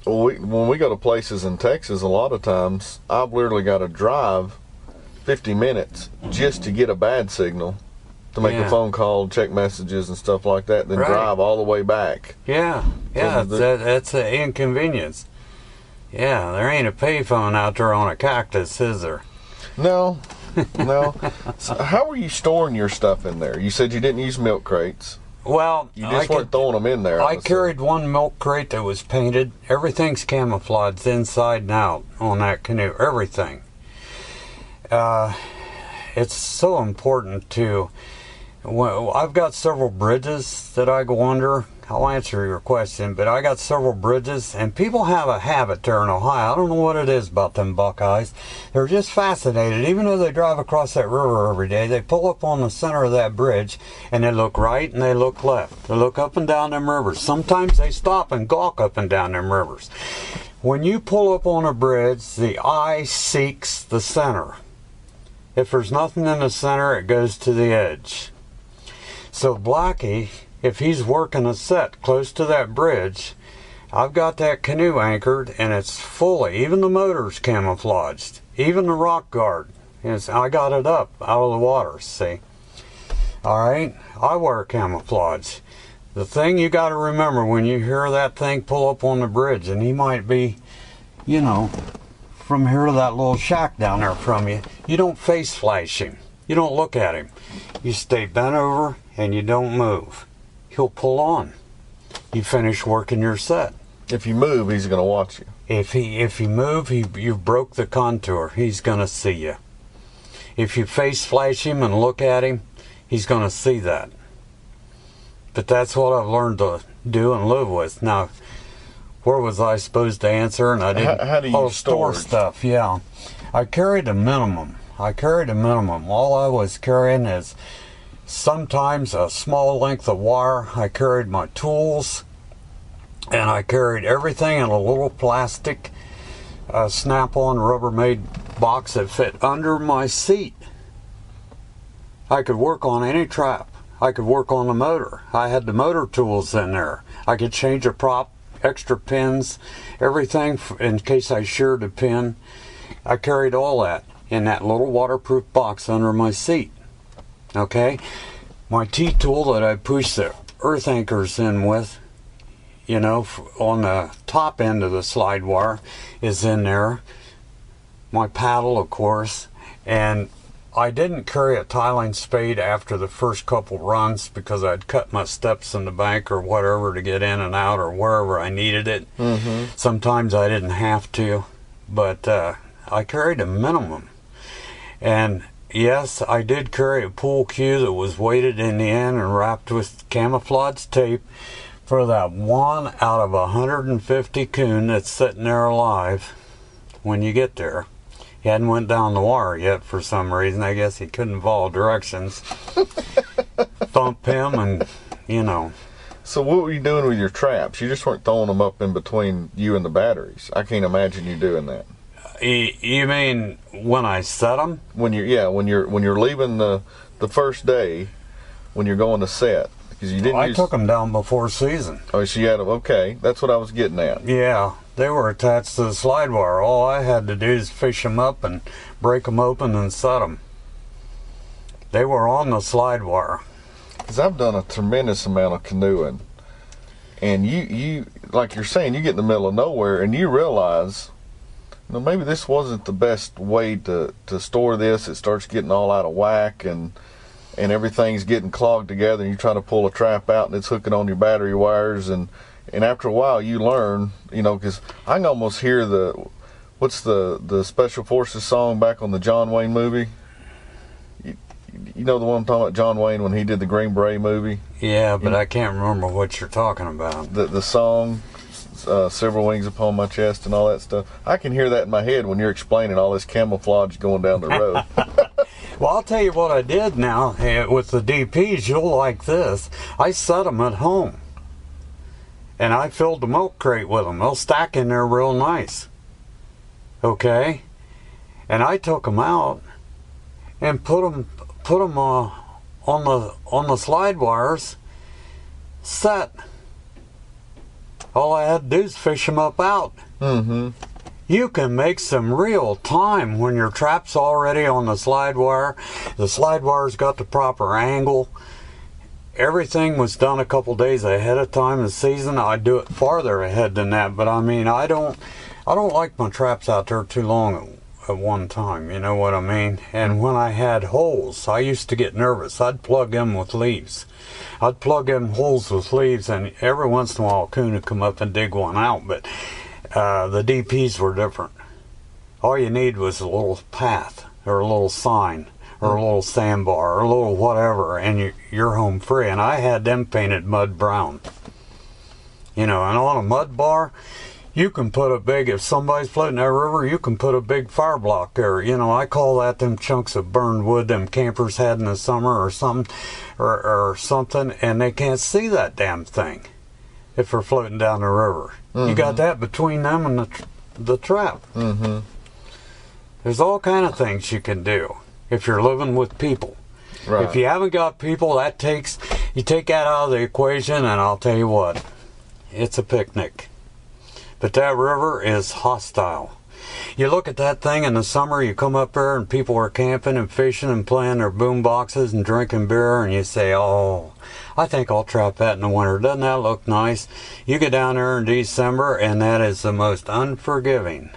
Well, we, when we go to places in Texas, a lot of times I've literally got to drive 50 minutes just to get a bad signal to make Yeah. a phone call, check messages, and stuff like that, then Right. drive all the way back. Yeah, yeah, the- that, that's an inconvenience. Yeah, there ain't a payphone out there on a cactus, is there? No, no. so how were you storing your stuff in there? You said you didn't use milk crates. Well, You I just could- weren't throwing them in there. I carried one milk crate that was painted. Everything's camouflaged inside and out on that canoe. Everything. Uh, it's so important to. Well, I've got several bridges that I go under. I'll answer your question, but I got several bridges, and people have a habit there in Ohio. I don't know what it is about them Buckeyes. They're just fascinated. Even though they drive across that river every day, they pull up on the center of that bridge, and they look right and they look left. They look up and down them rivers. Sometimes they stop and gawk up and down them rivers. When you pull up on a bridge, the eye seeks the center. If there's nothing in the center, it goes to the edge. So Blackie, if he's working a set close to that bridge, I've got that canoe anchored and it's fully, even the motor's camouflaged, even the rock guard. Is, I got it up out of the water, see? All right, I wear camouflage. The thing you got to remember when you hear that thing pull up on the bridge, and he might be, you know, from here to that little shack down there from you, you don't face flash him. You don't look at him. You stay bent over and you don't move. He'll pull on. You finish working your set. If you move, he's going to watch you. If he if you move, he you broke the contour. He's gonna see you. If you face flash him and look at him, he's gonna see that. But that's what I've learned to do and live with. Now, where was I supposed to answer? And I didn't. How- how do you oh, store stuff? Yeah, I carried a minimum. I carried a minimum. All I was carrying is sometimes a small length of wire. I carried my tools, and I carried everything in a little plastic uh, snap-on Rubbermaid box that fit under my seat. I could work on any trap. I could work on the motor. I had the motor tools in there. I could change a prop, extra pins, everything in case I sheared a pin. I carried all that in that little waterproof box under my seat. Okay? My T tool that I push the earth anchors in with, you know, on the top end of the slide wire is in there. My paddle, of course, and I didn't carry a tiling spade after the first couple runs because I'd cut my steps in the bank or whatever to get in and out or wherever I needed it. Mm-hmm. Sometimes I didn't have to, but uh, I carried a minimum. And yes, I did carry a pool cue that was weighted in the end and wrapped with camouflage tape for that one out of 150 coon that's sitting there alive when you get there. He hadn't went down the wire yet for some reason. I guess he couldn't follow directions. Thump him and, you know. So what were you doing with your traps? You just weren't throwing them up in between you and the batteries. I can't imagine you doing that. You, mean when I set them? When you're yeah, when you're when you're leaving the the first day, when you're going to set because you didn't. Oh, I use, took them down before season. Oh, so you had them. Okay, that's what I was getting at. Yeah, they were attached to the slide wire. All I had to do is fish them up and break them open and set them. They were on the slide wire. Because I've done a tremendous amount of canoeing, and you you like you're saying, you get in the middle of nowhere and you realize. You know, maybe this wasn't the best way to, to store this. It starts getting all out of whack and and everything's getting clogged together and you try to pull a trap out and it's hooking on your battery wires and and after a while you learn you know because i can almost hear the what's the the special forces song back on the john wayne movie you, you know the one i'm talking about john wayne when he did the green beret movie Yeah, but I can't remember what you're talking about. the the song uh, several wings upon my chest and all that stuff i can hear that in my head when you're explaining all this camouflage going down the road Well, I'll tell you what I did now eh, with the DPs. You'll like this. I set them at home, and I filled the milk crate with them. They'll stack in there real nice. Okay, and I took them out and put them put them uh, on the on the slide wires. Set. All I had to do is fish them up out. mm-hmm You can make some real time when your trap's already on the slide wire. The slide wire's got the proper angle. Everything was done a couple days ahead of time in the season. I'd do it farther ahead than that, but I mean, I don't, I don't like my traps out there too long at, one time. You know what I mean? And when I had holes, I used to get nervous. I'd plug them with leaves. I'd plug in holes with leaves, and every once in a while, a coon would come up and dig one out. But uh, the DPs were different. All you need was a little path or a little sign or a little sandbar or a little whatever, and you, you're home free. And I had them painted mud brown. You know, and on a mud bar, you can put a big, if somebody's floating that river, you can put a big fire block there. You know, I call that them chunks of burned wood them campers had in the summer or something, or, or something, and they can't see that damn thing if they're floating down the river. You got that between them and the, the trap. mm-hmm There's all kind of things you can do if you're living with people. right If you haven't got people, that takes you take that out of the equation, and I'll tell you what, it's a picnic. But that river is hostile. You look at that thing in the summer, you come up there and people are camping and fishing and playing their boom boxes and drinking beer, and you say, Oh, I think I'll trap that in the winter. Doesn't that look nice? You get down there in December, and that is the most unforgiving,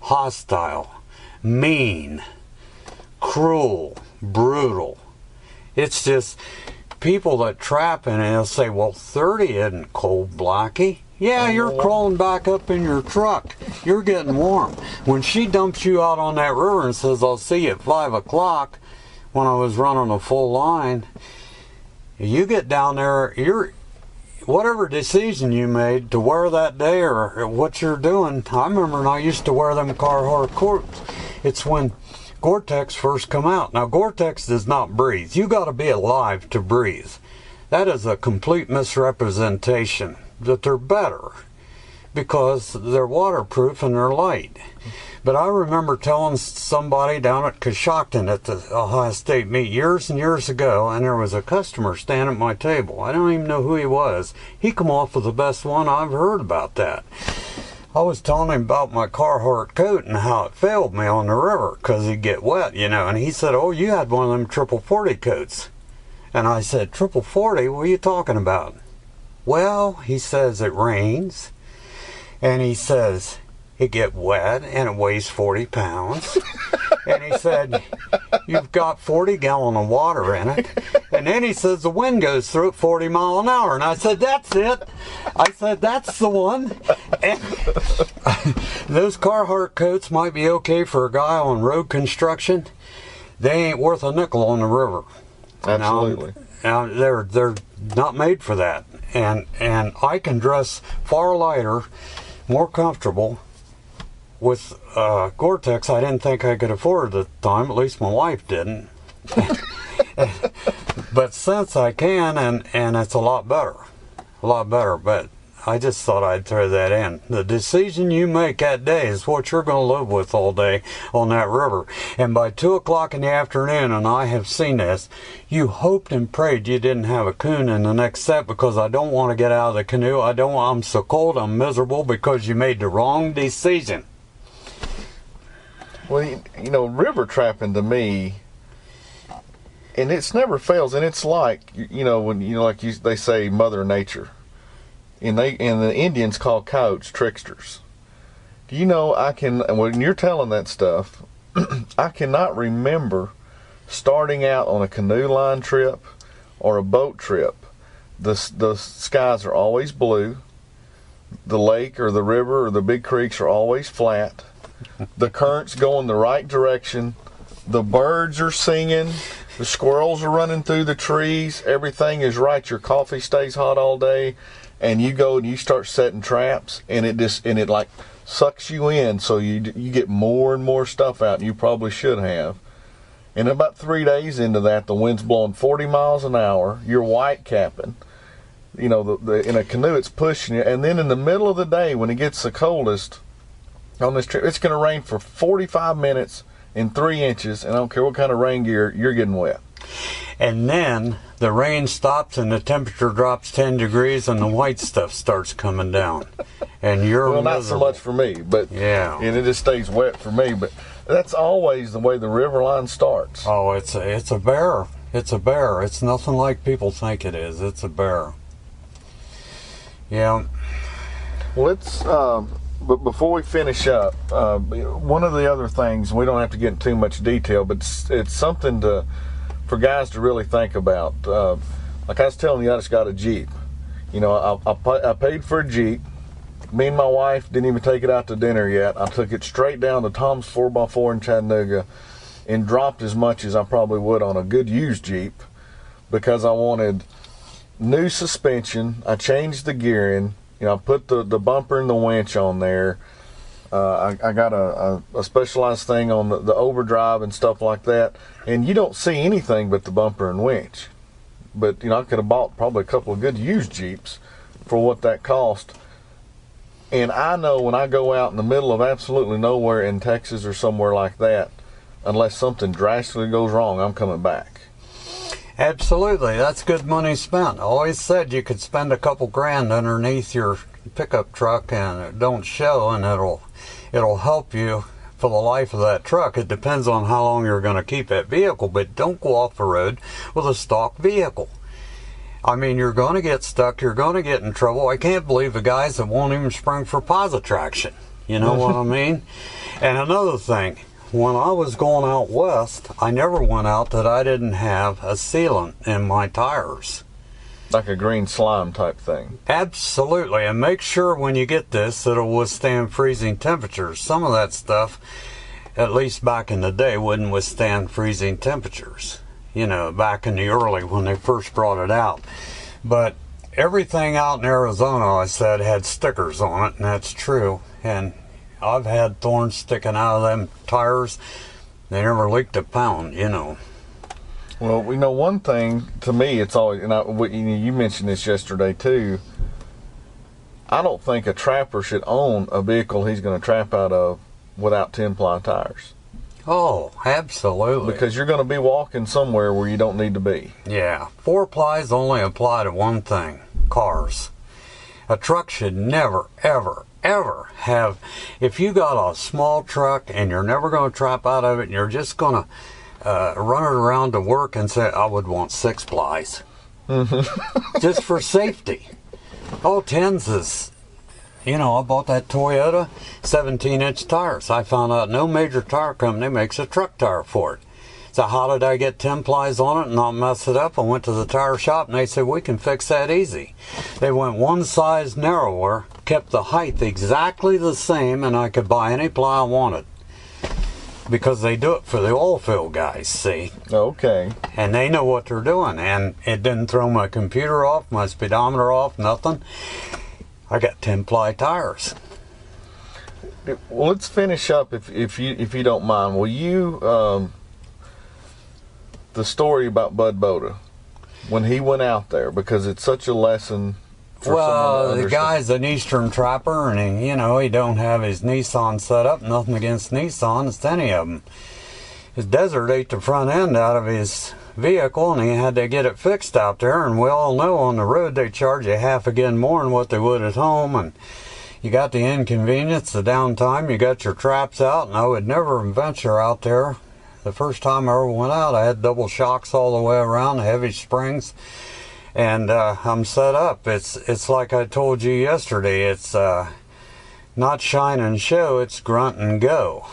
hostile, mean, cruel, brutal. It's just people that trap in it, they'll say, Well, 30 isn't cold, Blackie. Yeah, you're uh, crawling back up in your truck. You're getting warm. When she dumps you out on that river and says, I'll see you at 5 o'clock when I was running a full line, you get down there, you're. Whatever decision you made to wear that day or what you're doing, I remember when I used to wear them Carhartt coats. It's when Gore-Tex first come out. Now Gore-Tex does not breathe. You got to be alive to breathe. That is a complete misrepresentation. That they're better because they're waterproof and they're light. But I remember telling somebody down at Coshocton at the Ohio State meet years and years ago, and there was a customer standing at my table. I don't even know who he was. He come off with the best one I've heard about that. I was telling him about my Carhartt coat and how it failed me on the river because he'd get wet, you know. And he said, "Oh, you had one of them triple forty coats." And I said, "Triple forty? What are you talking about?" Well, he says it rains, and he says it get wet and it weighs 40 pounds. and he said, You've got 40 gallon of water in it. And then he says, The wind goes through at 40 mile an hour. And I said, That's it. I said, That's the one. And those Carhartt coats might be okay for a guy on road construction. They ain't worth a nickel on the river. Absolutely. Now, now they're they're not made for that. And and I can dress far lighter, more comfortable with uh, Gore-Tex. I didn't think I could afford at the time. At least my wife didn't. but since I can, and and it's a lot better, a lot better. But I just thought I'd throw that in. The decision you make that day is what you're going to live with all day on that river. And by two o'clock in the afternoon, and I have seen this, you hoped and prayed you didn't have a coon in the next set because I don't want to get out of the canoe. I don't. I'm so cold. I'm miserable because you made the wrong decision. Well, you, know, river trapping to me, and it's never fails, and it's like you know when you know like you, they say Mother Nature, and they and the Indians call coyotes tricksters. Do you know I can when you're telling that stuff, I cannot remember starting out on a canoe line trip or a boat trip. The the skies are always blue. The lake or the river or the big creeks are always flat the current's going the right direction. The birds are singing. The squirrels are running through the trees. Everything is right. Your coffee stays hot all day, and you go and you start setting traps, and it just and it like sucks you in. So you you get more and more stuff out. than You probably should have. And about three days into that, the wind's blowing 40 miles an hour. You're white capping. You know, the, the, in a canoe, it's pushing you. And then in the middle of the day, when it gets the coldest, on this trip. It's going to rain for 45 minutes in three inches, and I don't care what kind of rain gear, you're getting wet. And then the rain stops and the temperature drops 10 degrees and the white stuff starts coming down. And you're Well, not so much for me, but Yeah. and it just stays wet for me. But that's always the way the river line starts. Oh, it's a, it's a bear. It's a bear. It's nothing like people think it is. It's a bear. Yeah. Well, it's. Um, but before we finish up, uh, one of the other things we don't have to get into too much detail, but it's, it's something to for guys to really think about. Uh, like I was telling you, I just got a Jeep. You know, I, I, I paid for a Jeep. Me and my wife didn't even take it out to dinner yet. I took it straight down to Tom's 4x4 in Chattanooga and dropped as much as I probably would on a good used Jeep because I wanted new suspension. I changed the gearing. You know, I put the, the bumper and the winch on there. Uh, I, I got a, a, a specialized thing on the, the overdrive and stuff like that. And you don't see anything but the bumper and winch. But, you know, I could have bought probably a couple of good used Jeeps for what that cost. And I know when I go out in the middle of absolutely nowhere in Texas or somewhere like that, unless something drastically goes wrong, I'm coming back. Absolutely. That's good money spent. I always said you could spend a couple grand underneath your pickup truck and it don't show and it'll it'll help you for the life of that truck. It depends on how long you're going to keep that vehicle, but don't go off the road with a stock vehicle. I mean, you're going to get stuck. You're going to get in trouble. I can't believe the guys that won't even spring for posi-traction. You know what I mean? And another thing, when I was going out west, I never went out that I didn't have a sealant in my tires. Like a green slime type thing. Absolutely. And make sure when you get this that it'll withstand freezing temperatures. Some of that stuff, at least back in the day, wouldn't withstand freezing temperatures. You know, back in the early when they first brought it out. But everything out in Arizona, I said, had stickers on it, and that's true. And I've had thorns sticking out of them tires. They never leaked a pound, you know. Well, we know one thing to me, it's always, and I, you you mentioned this yesterday too. I don't think a trapper should own a vehicle he's going to trap out of without 10 ply tires Oh, absolutely. because you're going to be walking somewhere where you don't need to be. Yeah, four plies only apply to one thing cars. A truck should never, ever, ever have. If you got a small truck and you're never going to trap out of it and you're just going to uh, run it around to work and say, I would want six plies. just for safety. Oh, tens is, you know, I bought that Toyota 17 inch tires. I found out no major tire company makes a truck tire for it. So how did I get 10 plies on it and not mess it up? I went to the tire shop and they said, we can fix that easy. They went one size narrower, kept the height exactly the same, and I could buy any ply I wanted. Because they do it for the oil field guys, see? Okay. And they know what they're doing. And it didn't throw my computer off, my speedometer off, nothing. I got 10 ply tires. Well, let's finish up if, if you if you don't mind. Will you um, the story about Bud Boda when he went out there because it's such a lesson. For someone to Well, the guy's an Eastern trapper, and he, you know he don't have his Nissan set up. Nothing against Nissan, it's any of them. His desert ate the front end out of his vehicle, and he had to get it fixed out there. And we all know on the road they charge you half again more than what they would at home, and you got the inconvenience, the downtime. You got your traps out, and I would never venture out there. The first time I ever went out, I had double shocks all the way around, heavy springs and uh, I'm set up. It's it's like I told you yesterday. It's uh, not shine and show. It's grunt and go.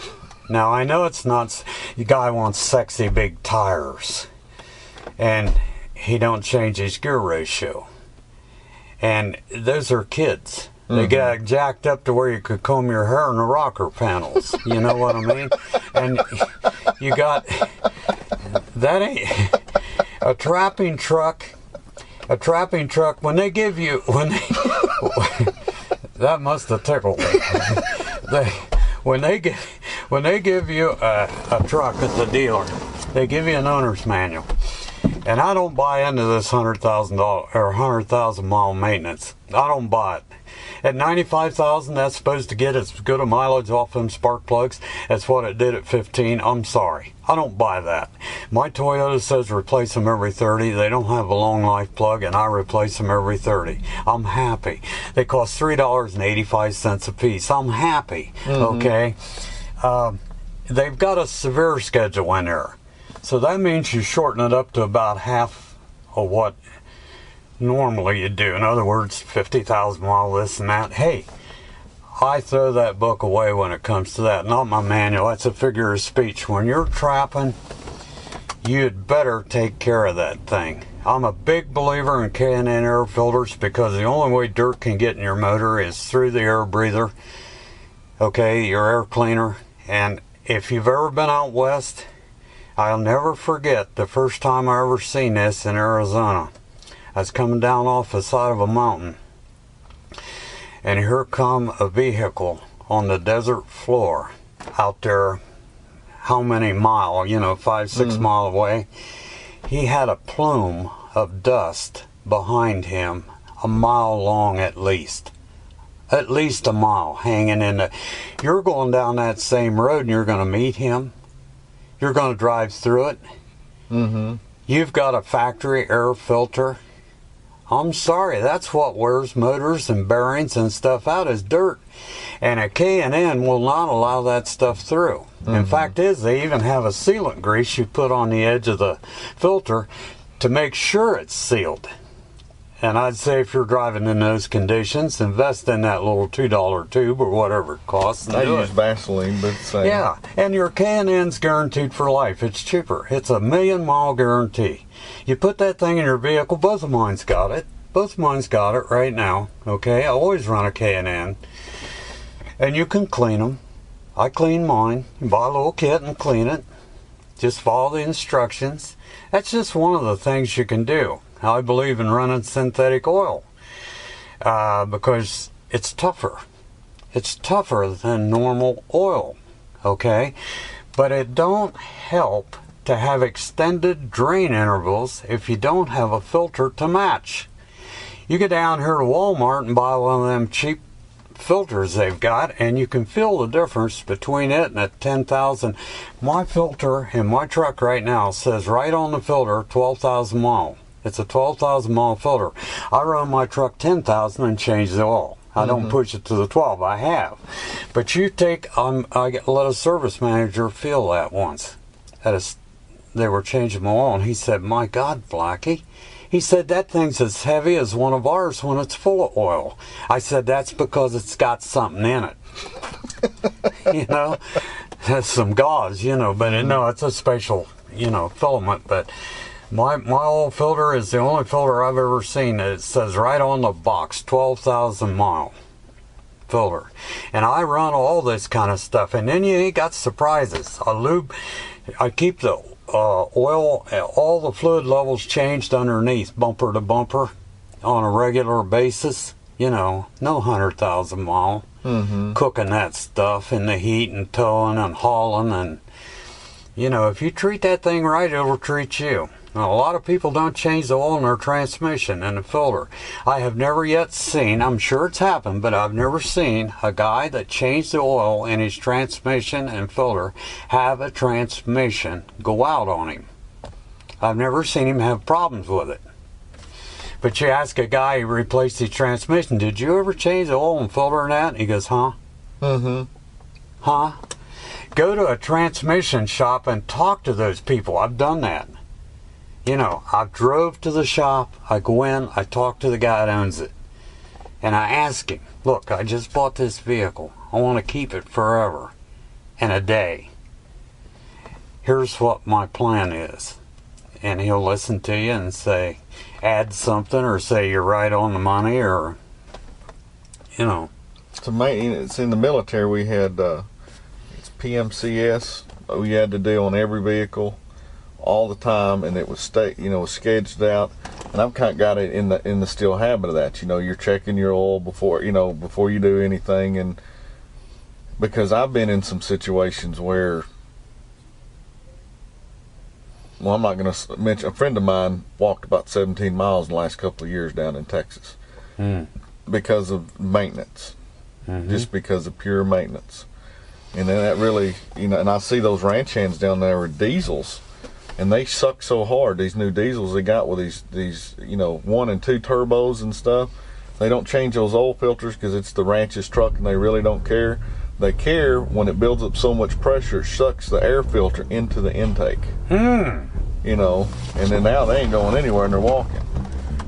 Now I know it's not. The guy wants sexy big tires, and he don't change his gear ratio. And those are kids. They got jacked up to where you could comb your hair in the rocker panels. You know what I mean? And you got that ain't a trapping truck a trapping truck when they give you when they that must have tickled me. they when they give when they give you a, a truck at the dealer, they give you an owner's manual. And I don't buy into this hundred thousand dollar or hundred thousand mile maintenance. I don't buy it. At ninety-five thousand, that's supposed to get as good a mileage off them spark plugs as what it did at fifteen. I'm sorry, I don't buy that. My Toyota says replace them every thirty. They don't have a long life plug, and I replace them every thirty. I'm happy. They cost three dollars and eighty-five cents a piece. I'm happy. Okay. Um, they've got a severe schedule in there. So that means you shorten it up to about half of what normally you do. In other words, 50,000 mile this and that. Hey, I throw that book away when it comes to that. Not my manual. That's a figure of speech. When you're trapping, you'd better take care of that thing. I'm a big believer in K&N air filters because the only way dirt can get in your motor is through the air breather. Okay, your air cleaner. And if you've ever been out west, I'll never forget the first time I ever seen this in Arizona. I was coming down off the side of a mountain, and here come a vehicle on the desert floor out there. How many mile? You know, five, six mile away. He had a plume of dust behind him, a mile long at least. At least a mile hanging in the. You're going down that same road and you're going to meet him. You're going to drive through it. Mm-hmm. You've got a factory air filter. I'm sorry, that's what wears motors and bearings and stuff out is dirt. And a K&N will not allow that stuff through. In mm-hmm. fact is they even have a sealant grease you put on the edge of the filter to make sure it's sealed. And I'd say if you're driving in those conditions, invest in that little $2 tube or whatever it costs. I use it. Vaseline, but same. Uh, yeah, and your K&N's guaranteed for life. It's cheaper. It's a million mile guarantee. You put that thing in your vehicle. Both of mine's got it. Both of mine's got it right now. Okay, I always run a K&N, and you can clean them. I clean mine. You buy a little kit and clean it. Just follow the instructions. That's just one of the things you can do. I believe in running synthetic oil uh, because it's tougher. It's tougher than normal oil, okay? But it don't help to have extended drain intervals if you don't have a filter to match. You get down here to Walmart and buy one of them cheap filters they've got and you can feel the difference between it and a 10,000 my filter in my truck right now says right on the filter 12,000 mile it's a 12,000 mile filter I run my truck 10,000 and change the oil I don't push it to the 12 I have but you take um, I let a service manager feel that once at a they were changing my oil and he said my god blackie He said, That thing's as heavy as one of ours when it's full of oil. I said, That's because it's got something in it. you know, has some gauze, you know, but it, no, it's a special, you know, filament. But my my oil filter is the only filter I've ever seen. It says right on the box, 12,000 mile filter. And I run all this kind of stuff. And then you ain't got surprises. I lube, I keep the uh, oil, all the fluid levels changed underneath, bumper to bumper, on a regular basis. You know, no 100,000 mile. Mm-hmm. Cooking that stuff in the heat and towing and hauling. And, you know, if you treat that thing right, it'll treat you. Now, a lot of people don't change the oil in their transmission and the filter. I have never yet seen, I'm sure it's happened, but I've never seen a guy that changed the oil in his transmission and filter have a transmission go out on him. I've never seen him have problems with it. But you ask a guy who replaced his transmission, did you ever change the oil and filter and that? And he goes, huh? Mm-hmm. Huh? Go to a transmission shop and talk to those people. I've done that you know, I drove to the shop, I go in, I talk to the guy that owns it, and I ask him, look, I just bought this vehicle. I want to keep it forever and a day. Here's what my plan is. And he'll listen to you and say, add something or say you're right on the money or, you know. It's amazing. It's in the military. We had uh, it's PMCS. We had to do on every vehicle all the time, and it was state, you know, was sketched out. And I've kind of got it in the in the still habit of that. You know, you're checking your oil before you know before you do anything, and because I've been in some situations where, well, I'm not going to mention. A friend of mine walked about 17 miles in the last couple of years down in Texas Mm. because of maintenance, Mhm. just because of pure maintenance. And then that really, you know, and I see those ranch hands down there with diesels, and they suck so hard. These new diesels they got with these these you know one and two turbos and stuff. They don't change those oil filters because it's the ranch's truck, and they really don't care. They care when it builds up so much pressure, it sucks the air filter into the intake. Hmm. You know, and then now they ain't going anywhere, and they're walking.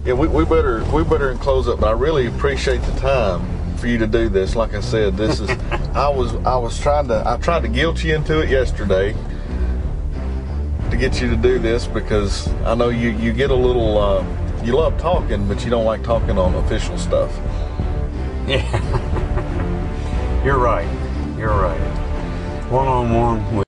Yeah, we, we better we better close up. But I really appreciate the time for you to do this. Like I said, this is I was I was trying to I tried to guilt you into it yesterday to get you to do this because I know you you get a little uh, you love talking, but you don't like talking on official stuff. Yeah. You're right. You're right. One on one with